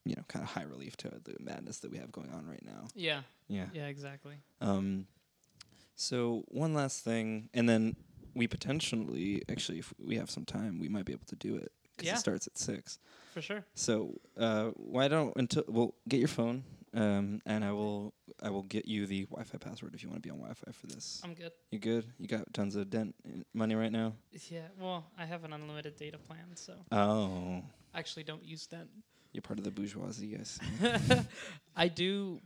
A: you know kind of high relief to the madness that we have going on right now
B: Yeah.
A: yeah
B: Yeah. Exactly.
A: um so one last thing and then we potentially actually if we have some time we might be able to do it because
B: Yeah.
A: it starts at six
B: For sure.
A: so uh, why don't until well get your phone um, and I will I will get you the Wi-Fi password if you want to be on Wi-Fi for this.
B: I'm good.
A: You good? You got tons of dent money right now.
B: Yeah. Well, I have an unlimited data plan, so
A: Oh,
B: I actually don't use dent.
A: you're part of the bourgeoisie, guys. *laughs*
B: I do,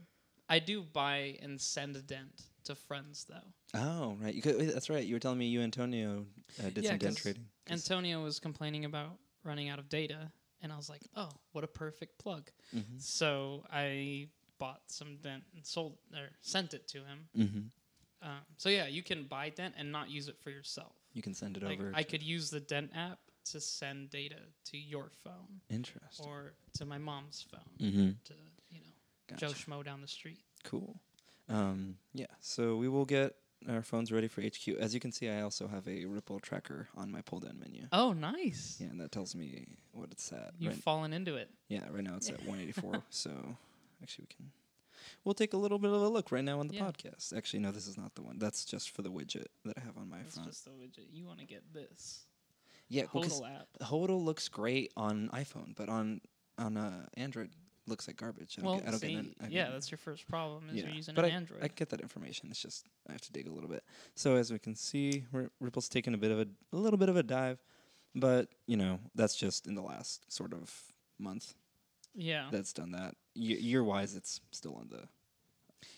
B: I do buy and send a dent to friends though.
A: oh, right. You could, that's right. You were telling me you Antonio uh, did
B: Yeah,
A: some dent trading.
B: Antonio was complaining about running out of data, and I was like, "Oh, what a perfect plug!"
A: Mhm.
B: So I bought some dent and sold or sent it to him.
A: Mhm.
B: Um, so yeah, you can buy dent and not use it for yourself.
A: You can send it
B: Like
A: over.
B: I could use the dent app to send data to your phone
A: Interesting.
B: or to my mom's phone
A: Mm-hmm.
B: to you know
A: Gotcha.
B: Joe Schmo down the street.
A: Cool. Um, yeah. So we will get our phones ready for HQ. As you can see, I also have a Ripple tracker on my pull down menu.
B: Oh, nice!
A: Yeah, and that tells me what it's at.
B: You've
A: Right,
B: fallen into it.
A: yeah, right now it's at *laughs* 184. so actually, we can. We'll take a little bit of a look right now on the
B: Yeah.
A: podcast. Actually, no, this is not the one. That's just for the widget that I have on my
B: It's
A: front.
B: just a widget. You want to get this
A: yeah, well,
B: Hodl app.
A: Hodl looks great on iPhone, but on on uh, Android looks like garbage. I don't
B: Well,
A: get, I don't
B: see,
A: get an, I
B: yeah, that's your first problem is
A: yeah.
B: you're using
A: but
B: an
A: I,
B: Android.
A: I get that information. It's just I have to dig a little bit. So as we can see, R- Ripple's taken a bit of a, a little bit of a dive, but you know that's just in the last sort of month
B: yeah,
A: that's done that. Y- year wise, it's still on the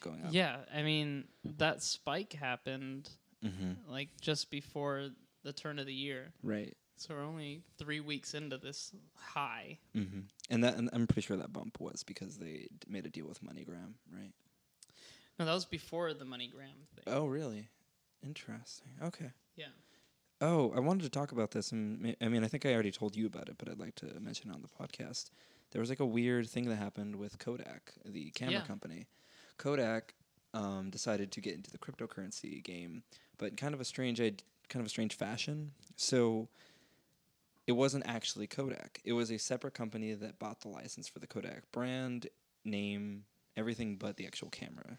A: going up.
B: yeah. I mean, that spike happened
A: Mm-hmm.
B: like just before the turn of the year,
A: Right.
B: So we're only three weeks into this high.
A: Mm-hmm. And that and I'm pretty sure that bump was because they d- made a deal with MoneyGram, right?
B: No, that was before the MoneyGram thing.
A: Oh, really? Interesting. Okay.
B: Yeah.
A: Oh, I wanted to talk about this, and ma- I mean, I think I already told you about it, but I'd like to mention it on the podcast. There was like a weird thing that happened with Kodak, the camera
B: Yeah.
A: company. Kodak um, decided to get into the cryptocurrency game, but in kind of a strange, id- kind of a strange fashion. So it wasn't actually Kodak; it was a separate company that bought the license for the Kodak brand, name, everything but the actual camera.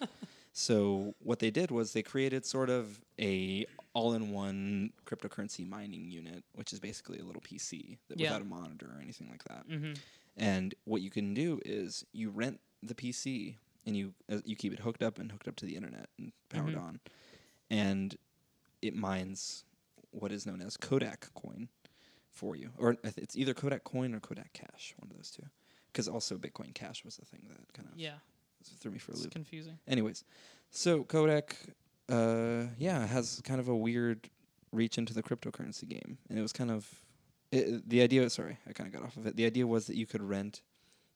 A: *laughs* So what they did was they created sort of a all-in-one cryptocurrency mining unit, which is basically a little PC that,
B: Yeah.
A: without a monitor or anything like that.
B: Mm-hmm.
A: And what you can do is you rent the PC and you uh, you keep it hooked up and hooked up to the internet and powered
B: Mhm.
A: on, and it mines what is known as Kodak coin for you, or it's either Kodak coin or Kodak Cash, one of those two. Because also Bitcoin Cash was the thing that kind of
B: Yeah,
A: threw me for a
B: it's
A: loop.
B: confusing.
A: Anyways, so Kodak, uh, yeah, has kind of a weird reach into the cryptocurrency game, and it was kind of it, the idea. Sorry, I kind of got off of it. The idea was that you could rent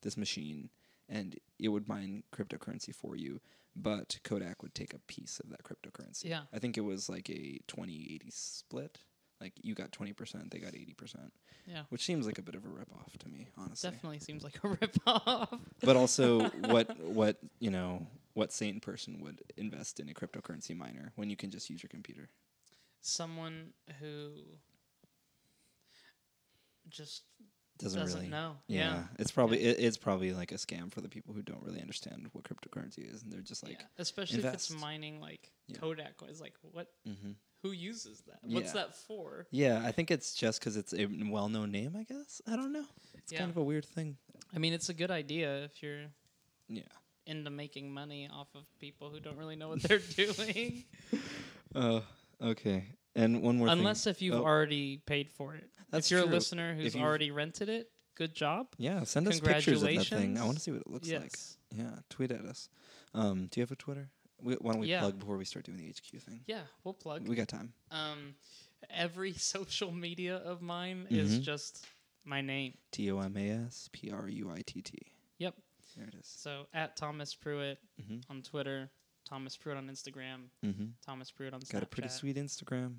A: this machine, and it would mine cryptocurrency for you, but Kodak would take a piece of that cryptocurrency.
B: Yeah.
A: I think it was like a 20-80 split. Like you got twenty percent, they got eighty percent,
B: Yeah,
A: which seems like a bit of a rip off to me, honestly
B: definitely seems like a *laughs* rip off.
A: but also *laughs* what what you know what sane person would invest in a cryptocurrency miner when you can just use your computer
B: Someone who just
A: doesn't,
B: doesn't
A: really
B: know.
A: yeah,
B: Yeah.
A: it's probably it, it's probably like a scam for the people who don't really understand what cryptocurrency is and they're just like
B: yeah. Especially if it's mining like
A: Yeah.
B: Kodak is like what
A: hmm
B: who uses that? What's
A: Yeah.
B: that for?
A: yeah i think it's just because it's a well-known name i guess i don't know it's
B: Yeah.
A: kind of a weird thing
B: I mean, it's a good idea if you're
A: yeah
B: into making money off of people who don't really know what they're *laughs* doing.
A: uh okay and one more
B: Unless if you've
A: Oh.
B: already paid for it.
A: That's
B: if you're
A: true.
B: a listener who's
A: you've-
B: already rented it, good job.
A: yeah send us pictures of that thing i want to see what it looks like
B: yes.
A: yeah tweet at us um do you have a twitter we, why don't we
B: Yeah.
A: plug before we start doing the hq thing
B: Yeah, we'll plug.
A: we got time
B: Um, every *laughs* social media of mine is
A: Mhm.
B: just my name.
A: T O M A S P R U I T T.
B: Yep.
A: There it is.
B: So at Tomas Pruitt
A: Mm-hmm.
B: on Twitter, Tomas Pruitt on Instagram,
A: Mm-hmm.
B: Tomas Pruitt on Snapchat.
A: Got a pretty sweet Instagram.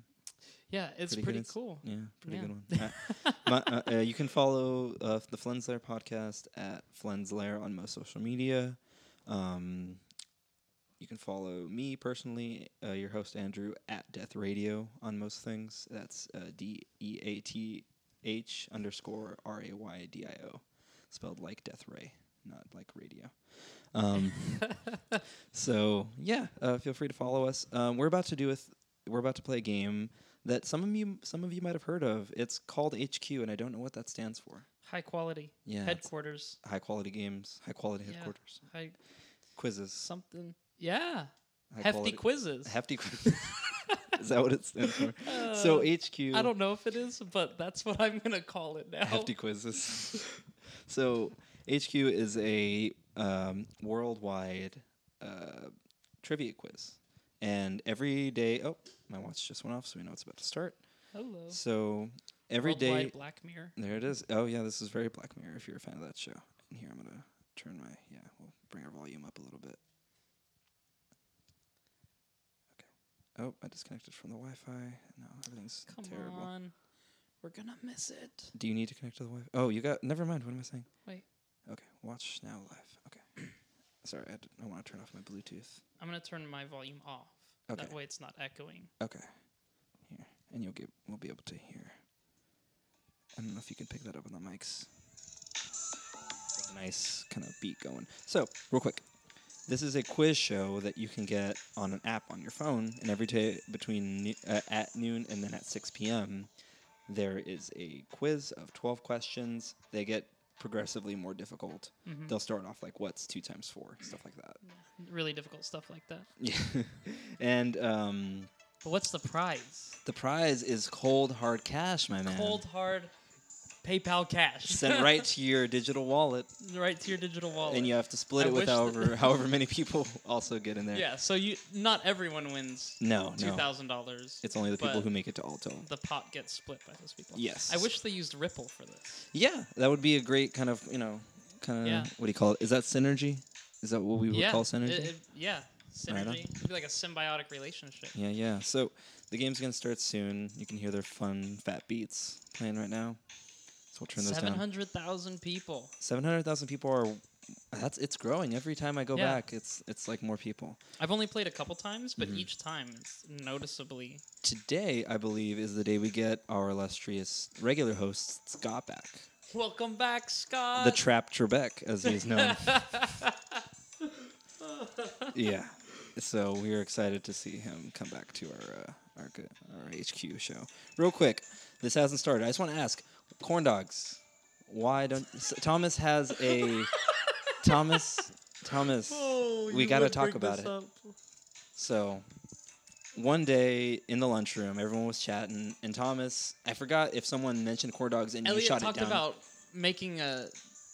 B: Yeah, it's
A: pretty
B: pretty,
A: ins-
B: cool.
A: Yeah, pretty
B: Yeah.
A: good one. Uh, my, uh, uh, you can follow uh, the Flens Lair podcast at Flens Lair on most social media. Um, you can follow me personally, uh, your host Andrew, at Death Radio on most things. That's uh, D E A T H underscore R A Y D I O, spelled like Death Ray, not like radio. Um, *laughs* so yeah, uh, feel free to follow us. Um, we're about to do a th- we're about to play a game that some of you some of you might have heard of. It's called HQ, and I don't know what that stands for.
B: High quality
A: Yeah,
B: headquarters.
A: high quality games, high quality
B: Yeah.
A: headquarters,
B: High
A: quizzes,
B: something. Yeah. Hefty quizzes.
A: hefty quizzes. *laughs* Is that what it stands for? *laughs* so
B: Uh,
A: HQ.
B: I don't know if it is, but that's what I'm gonna call it now.
A: hefty quizzes. *laughs* so HQ is a um, worldwide uh, trivia quiz, and every day. Oh, my watch just went off, so we know it's about to start.
B: Hello.
A: So every day.
B: Worldwide Black Mirror.
A: There it is. Oh yeah, this is very Black Mirror. If you're a fan of that show, and here I'm gonna turn my yeah. We'll bring our volume up a little bit. Oh, I disconnected from the Wi-Fi. No, everything's
B: Come
A: terrible.
B: on. We're gonna miss it.
A: Do you need to connect to the Wi-Fi? Oh, you got. Never mind. What am I saying?
B: Wait.
A: Okay. Watch now live. Okay. *clears throat* Sorry, I, d- I want to turn off my Bluetooth.
B: I'm gonna turn my volume off.
A: Okay.
B: That way it's not echoing.
A: Okay. Here, and you'll get. We'll be able to hear. I don't know if you can pick that up on the mics. nice kind of beat going. So, real quick, this is a quiz show that you can get on an app on your phone, and every day between uh, at noon and then at 6 p.m., there is a quiz of 12 questions. They get progressively more difficult.
B: Mhm.
A: They'll start off like what's two times four, stuff like that.
B: Really difficult stuff like that. *laughs*
A: Yeah, and um,
B: But what's the prize?
A: the prize is cold hard cash, my man.
B: Cold hard PayPal cash.
A: sent right to your digital wallet, *laughs*
B: right to your digital wallet.
A: and you have to split
B: I
A: it with however *laughs* however many people also get in there.
B: Yeah, so you not everyone wins
A: No,
B: two
A: no.
B: thousand dollars.
A: It's only the people who make it to Alto.
B: the pot gets split by those people.
A: Yes.
B: I wish they used Ripple for this.
A: Yeah, that would be a great kind of you know kind of
B: Yeah.
A: what do you call it? Is that synergy? Is that what we would
B: yeah.
A: call synergy?
B: it- it- yeah.
A: Right.
B: Synergy. It'd be like a symbiotic relationship.
A: yeah, yeah. So the game's gonna start soon. You can hear their fun fat beats playing right now. So turn those
B: Seven hundred thousand people.
A: Seven hundred thousand people are. That's it's growing every time I go
B: Yeah.
A: back. It's it's like more people.
B: I've only played a couple times, but
A: Mhm.
B: each time it's noticeably.
A: Today, I believe, is the day we get our illustrious regular host Scott back.
B: Welcome back, Scott.
A: the Trap Trebek, as he is known. *laughs* yeah. So we are excited to see him come back to our uh, our good, our HQ show. Real quick, this hasn't started. I just want to ask, corn dogs. Why don't Tomas has a *laughs* Tomas Tomas?
B: Oh,
A: we gotta talk about it.
B: up.
A: So one day in the lunchroom, everyone was chatting, and Tomas, I forgot if someone mentioned corn dogs, and you shot it down.
B: talked about making a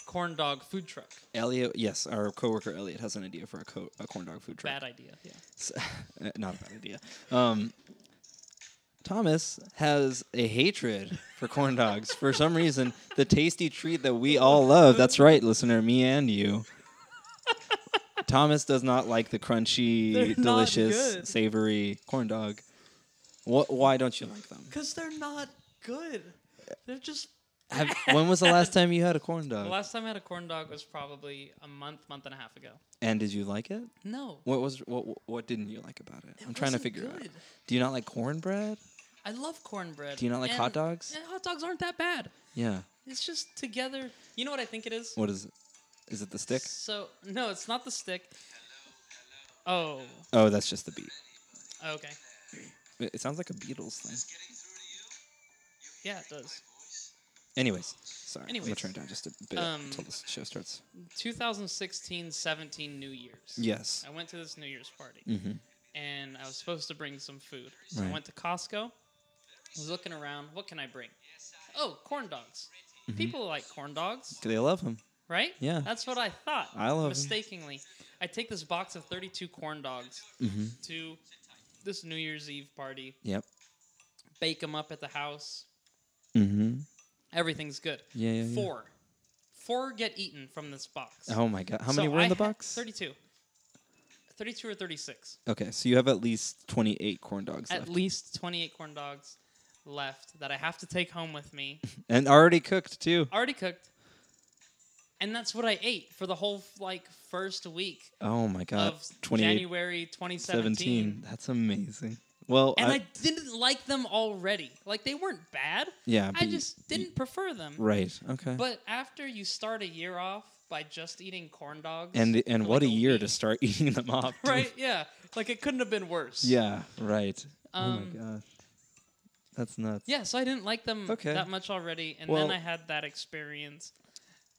B: corn dog food truck.
A: Elliot, yes, our coworker Elliot has an idea for a, co- a corn dog food truck.
B: Bad idea. Yeah.
A: S- uh, *laughs* not a bad idea. Um, Tomas has a hatred for corn dogs for some reason. The tasty treat that we all love. That's right, listener, me and you. Tomas does not like the crunchy,
B: They're not
A: delicious,
B: good.
A: savory corn dog. What? Why don't you like them?
B: Because they're not good. They're just.
A: Have, when was the last time you had a corn dog?
B: The last time I had a corn dog was probably a month, month and a half ago.
A: And did you like it?
B: No.
A: What was what? What didn't you like about it?
B: It
A: I'm trying to
B: wasn't
A: figure out.
B: good.
A: Do you not like cornbread?
B: I love cornbread.
A: Do you not like hot dogs?
B: and hot dogs aren't that bad.
A: Yeah.
B: It's just together. You know what I think it is?
A: What is it? Is it the stick?
B: So no, it's not the stick. Oh,
A: Oh, that's just the beat.
B: okay.
A: It sounds like a Beatles thing.
B: Yeah, it does.
A: Anyways, sorry.
B: Anyways.
A: I'm gonna turn it down just a bit
B: Um,
A: until the show starts.
B: 2016-17 New Year's.
A: Yes.
B: I went to this New Year's party
A: Mm-hmm.
B: and I was supposed to bring some food. So
A: Right.
B: I went to Costco. Was looking around. What can I bring? Oh, corn dogs.
A: Mm-hmm.
B: People like corn dogs,
A: They love them.
B: right?
A: Yeah.
B: That's what I thought.
A: I love
B: mistakenly. I take this box of 32 corn dogs
A: Mm-hmm.
B: to this New Year's Eve party,
A: Yep.
B: bake them up at the house,
A: Mm-hmm.
B: Everything's good.
A: Yeah, yeah, yeah.
B: Four. Four get eaten from this box.
A: Oh my god. How
B: So
A: many were in
B: I
A: the box?
B: 32. 32 or 36.
A: Okay, so you have at least 28 corn dogs
B: At
A: left.
B: least 28 corn dogs left that I have to take home with me. *laughs*
A: and already cooked too.
B: Already cooked. And that's what I ate for the whole like first week
A: Oh my god.
B: of
A: 28
B: January 2017.
A: 17. That's amazing. Well,
B: And
A: I,
B: I, didn't like them already. Like they weren't bad.
A: yeah,
B: I
A: but you-
B: just didn't prefer them.
A: right. Okay.
B: But after you start a year off by just eating corn dogs,
A: and and what
B: like
A: a year
B: week-
A: to start *laughs* eating them off. *laughs*
B: right? Yeah, like it couldn't have been worse.
A: Yeah, right. oh
B: Um,
A: my god. That's nuts.
B: Yeah, so I didn't like them
A: Okay.
B: that much already, and
A: Well-
B: then I had that experience,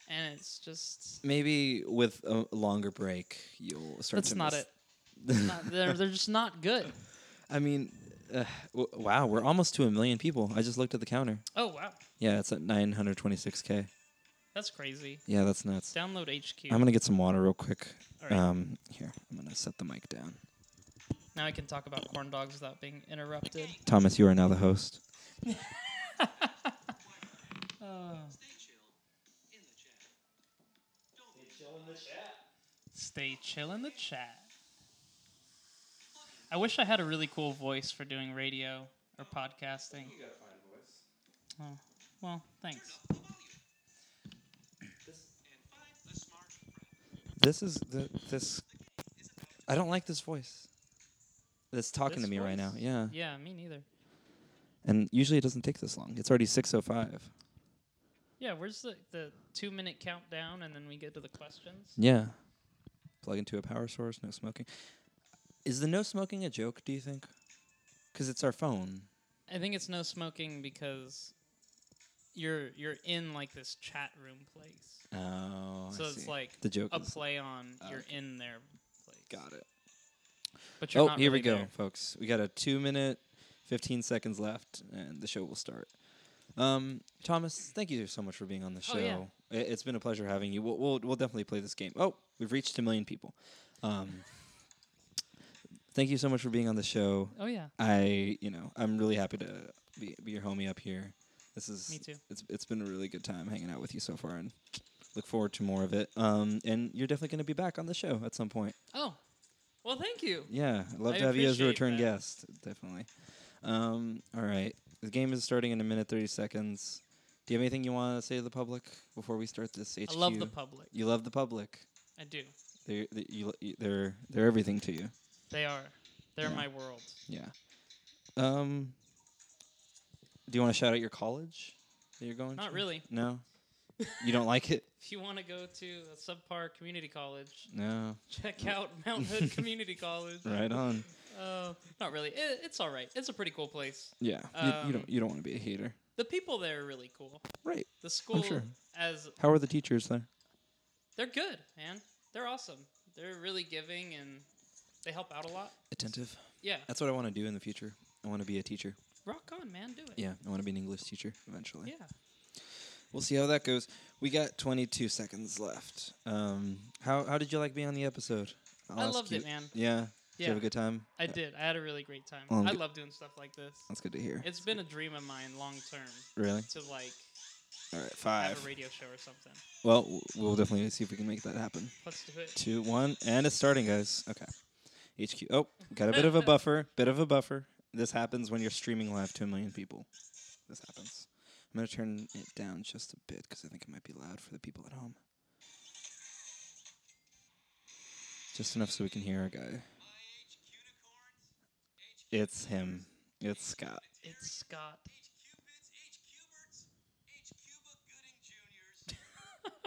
B: and it's just
A: Maybe with a longer break, you'll start
B: that's
A: to
B: not
A: miss-
B: it. Not, they're they're just not good. *laughs*
A: I mean, uh, w- wow, we're almost to a million people. I just looked at the counter.
B: Oh wow,
A: Yeah, it's at 926k.
B: that's crazy.
A: Yeah, that's nuts.
B: Download HQ.
A: I'm gonna get some water real quick.
B: Right.
A: Um, here, I'm gonna set the mic down.
B: Now I can talk about corn dogs without being interrupted.
A: Tomas, you are now the host.
B: Stay chill in the chat. Stay chill in the chat. I wish I had a really cool voice for doing radio or podcasting. Oh, well, thanks.
A: This is the this. I don't like this voice. That's talking
B: This
A: to me right now. Yeah.
B: Yeah, me neither.
A: And usually it doesn't take this long. It's already 6:05.
B: Yeah, where's the, the two minute countdown and then we get to the questions?
A: Yeah. Plug into a power source. No smoking. Is the no smoking a joke? Do you think? Because it's our phone.
B: I think it's no smoking because you're you're in like this chat room place.
A: Oh. I
B: so it's
A: see.
B: like
A: the joke
B: a play on
A: Oh,
B: you're in there place.
A: Got it.
B: But you're
A: Oh, here
B: really
A: we go,
B: there.
A: folks. We got a two minute, 15 seconds left, and the show will start. Um, Tomas, thank you so much for being on the show.
B: Oh, yeah.
A: I- It's been a pleasure having you. We'll, we'll, we'll definitely play this game. Oh, we've reached a million people. Um, *laughs* thank you so much for being on the show.
B: Oh yeah,
A: I, you know, I'm really happy to be, be your homie up here. This is
B: me too.
A: it's it's been a really good time hanging out with you so far, and look forward to more of it. Um, and you're definitely going to be back on the show at some point.
B: Oh, well, thank you.
A: Yeah, I'd love
B: I
A: to have you as a return
B: that.
A: guest. Definitely. Um, all right, the game is starting in a minute thirty seconds. Do you have anything you want to say to the public before we start this HQ?
B: I love the public.
A: You love the public.
B: I do.
A: They're they, you, they're they're everything to you.
B: They are. They're
A: Yeah.
B: my world.
A: Yeah. Um. Do you want to shout out your college that you're going to?
B: Not really.
A: No. You don't like it?
B: If you want to go to a subpar community college,
A: No.
B: check out Mount Hood *laughs* Community College.
A: Right on.
B: Uh, not really. It, it's all right. It's a pretty cool place.
A: Yeah. you, you
B: Um,
A: don't you don't want to be a hater.
B: The people there are really cool.
A: Right.
B: The school,
A: sure.
B: as
A: How are the teachers there?
B: they're good, man. They're awesome. They're really giving and they help out a lot.
A: Attentive.
B: Yeah,
A: That's what I want to do in the future. I want to be a teacher.
B: rock on, man. Do it.
A: Yeah, I want to be an English teacher eventually.
B: Yeah.
A: We'll see how that goes. We got 22 seconds left. Um, how how did you like being on the episode? I'll
B: I loved
A: you-
B: it, man.
A: Yeah. Did you have a good time?
B: I did. I had a really great time.
A: Um,
B: I love doing stuff like this.
A: That's good to hear.
B: It's been a dream of mine long term
A: Really?
B: to like
A: All right, five.
B: have a radio show or something.
A: Well, we'll definitely see if we can make that happen.
B: Let's do it.
A: Two, one, and it's starting, guys. Okay. HQ. Oh, got a bit of a *laughs* buffer. Bit of a buffer. This happens when you're streaming live to a million people. This happens. I'm gonna turn it down just a bit because I think it might be loud for the people at home. Just enough so we can hear our guy. It's him. It's Scott.
B: It's Scott.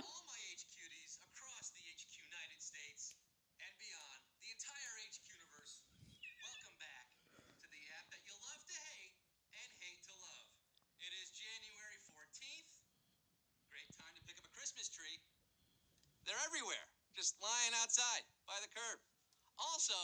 C: all my HQties across the HQ United States and beyond, the entire HQ universe. Welcome back to the app that you love to hate and hate to love. It is January 14th. Great time to pick up a Christmas tree. They're everywhere, just lying outside by the curb. Also,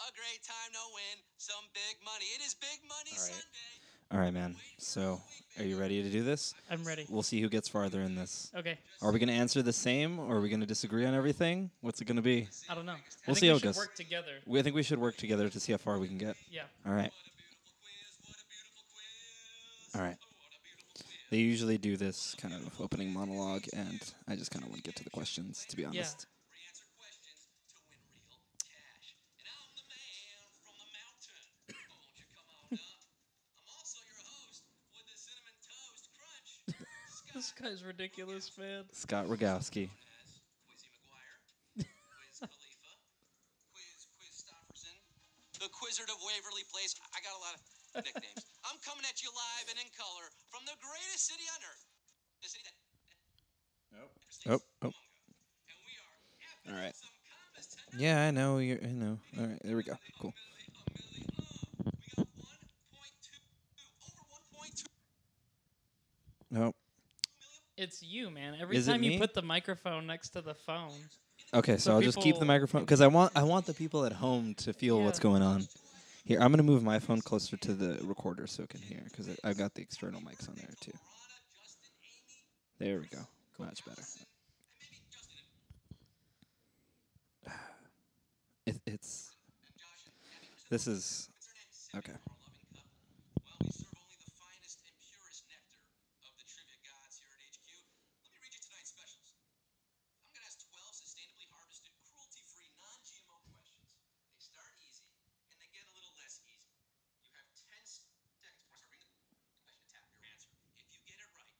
C: a great time to win some big money. It is Big Money
A: All right.
C: Sunday.
A: All right, man. So, are you ready to do this?
B: I'm ready.
A: We'll see who gets farther in this.
B: Okay.
A: Are we gonna answer the same, or are we gonna disagree on everything? What's it gonna be?
B: I don't know.
A: We'll
B: think
A: see
B: we
A: how it goes.
B: work together.
A: We I think we should work together to see how far we can get.
B: Yeah.
A: All right.
C: What a beautiful quiz. What a beautiful quiz.
A: All right.
C: What a beautiful quiz.
A: They usually do this kind of opening monologue, and I just kind of want to get to the questions, to be honest.
B: Guy's ridiculous, man.
A: Scott Rogowski.
C: as Quizzy McGuire, Quiz Khalifa, Quiz Quiz Stofferson, the Quizzard of Waverly Place. I got a lot of nicknames. *laughs* I'm coming at you live and in color from the greatest city on earth, the city that.
A: Oh, oh.
C: And we are
A: All right.
C: some.
A: Yeah, I know. You're, I know. All right, there we go. Cool.
C: We got 1.2 over 1.2
A: Nope.
B: It's you, man. Every
A: Is it
B: time you put the microphone next to the phone.
A: Okay, so,
B: So
A: I'll just keep the
B: people-
A: microphone because I want I want the people at home to feel what's
B: Yeah.
A: going on. Here, I'm gonna move my phone closer to the recorder so it can hear because I've got the external mics on there too. There we go. Much better. *sighs* It, it's this is okay.
C: Well, we serve only the finest and purest nectar of the trivia gods here at HQ. Let me read you tonight's specials. I'm going to ask 12 sustainably harvested, cruelty-free, non-GMO questions. They start easy, and they get a little less easy. You have 10 seconds before I start reading the question to tap your answer. If you get it right,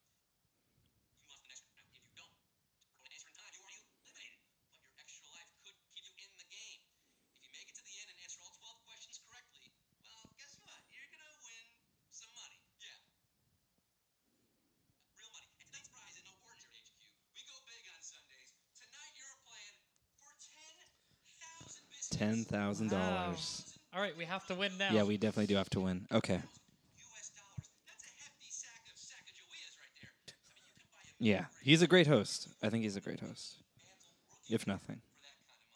C: you must the next round. If you don't, or don't answer in time, you are eliminated. But your extra life could keep you in the game. If you make it to the end and answer all 12 questions correctly, well, guess what? You're gonna win some money. Yeah. Real money. And tonight's prize is no ordinary HQ. We go big on Sundays. Tonight you're playing for 10,000 biscuits.
A: Ten thousand dollars.
B: All right, we have to win now.
A: Yeah, we definitely do have to win. Okay.
C: US dollars. That's a hefty sack of Sacagaweas right there. I mean, you can buy a
A: Yeah, he's a great host. I think he's a great host. If nothing.
C: Yep. that kind of money.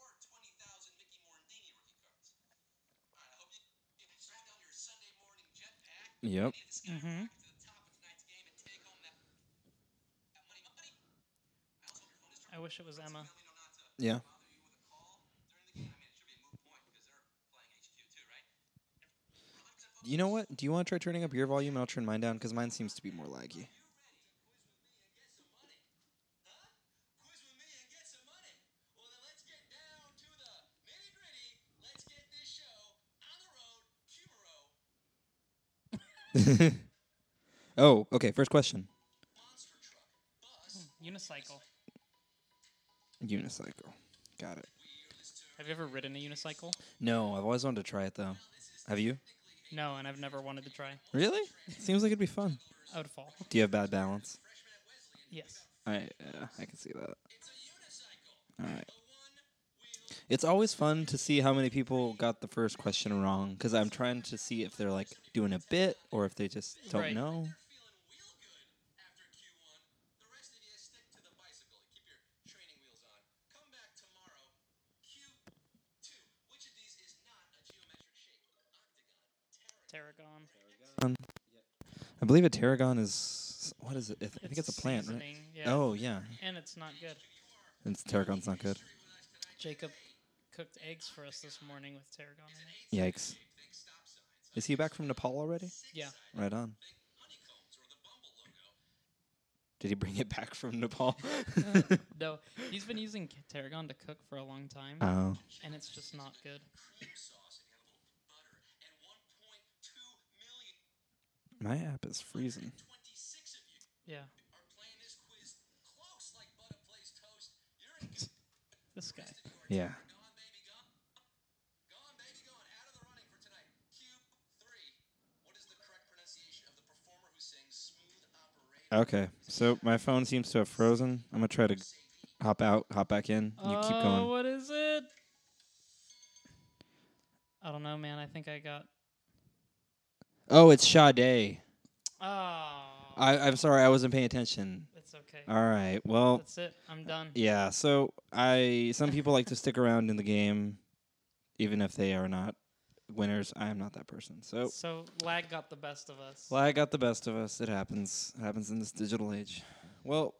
C: Or 20,000 Mickey Morandini rookie cards. All right, I wish it was Emma. down your Sunday morning jetpack.
A: Yep.
C: You need to skyrocket to the mm-hmm. You
A: know what? Do you want to try turning up your volume and I'll turn mine down because mine seems to be more laggy.
C: Quiz with me and get some money. Well, then let's *laughs* get down to the nitty gritty. Let's get this show on the road. Cubero,
A: oh, okay. First question.
C: monster truck, bus.
B: Unicycle.
A: Unicycle. Got it.
B: Have you ever ridden a unicycle?
A: No, I've always wanted to try it though. Have you?
B: No, and I've never wanted to try.
A: Really? Seems like it'd be fun.
B: I would fall.
A: Do you have bad balance?
B: Yes.
A: I yeah, I can see that. All right. It's always fun to see how many people got the first question wrong because I'm trying to see if they're like doing a bit or if they just don't
B: Right.
A: know.
C: Feeling wheel good after Q1. The rest of you stick to the bicycle. Keep your training wheels on. Come back tomorrow. Q2. Which of these is not a geometric shape? Octagon.
B: Tarragon.
A: I believe a tarragon is what is it? I think it's a plant, right?
B: Yeah.
A: Oh yeah,
B: And it's not good.
A: and tarragon's not good.
B: Jacob cooked eggs for us this morning with tarragon in it.
A: Yikes. Is he back from Nepal already?
B: Yeah.
A: Right on. Did he bring it back from Nepal? *laughs*
B: No, he's been using tarragon to cook for a long time,
A: oh.
B: and it's just not good.
C: sauce and you have a little butter. And 1.2 million,
A: My app is freezing.
C: 26 of you
B: Yeah.
C: this quiz close like butter plays toast. You're in.
B: This guy.
A: Yeah.
C: Gone, baby, gone. Gone, baby, gone. Out of the running for tonight. Q3. What is the correct pronunciation of the performer who sings Smooth Operator?
A: Okay. So my phone seems to have frozen. I'm gonna try to hop out, hop back in. You keep
B: Oh,
A: going.
B: what is it? I don't know, man. I think I got.
A: Oh, it's Sade.
B: Oh.
A: I, I'm sorry, I wasn't paying attention.
B: It's okay.
A: All right. Well,
B: That's it. I'm done.
A: yeah. So I some people like to stick around in the game, even if they are not winners. I am not that person. So
B: So lag got the best of us.
A: lag got the best of us. It happens. It happens in this digital age. Well,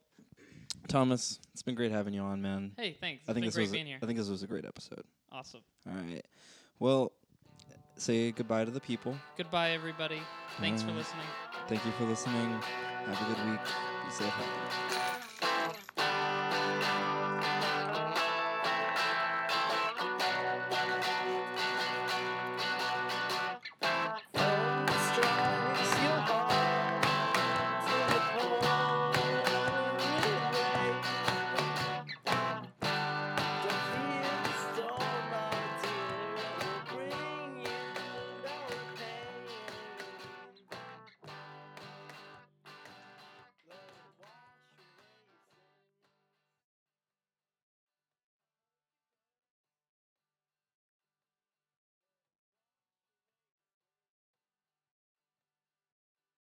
A: Tomas, it's been great having you on, man.
B: Hey, thanks.
A: I think
B: it's
A: this
B: been
A: was
B: great
A: a-
B: being here.
A: I think this was a great episode.
B: awesome.
A: All right. Well, say goodbye to the people.
B: Goodbye, everybody. Thanks for listening.
A: Thank you for listening. Have a good week. Be safe out there.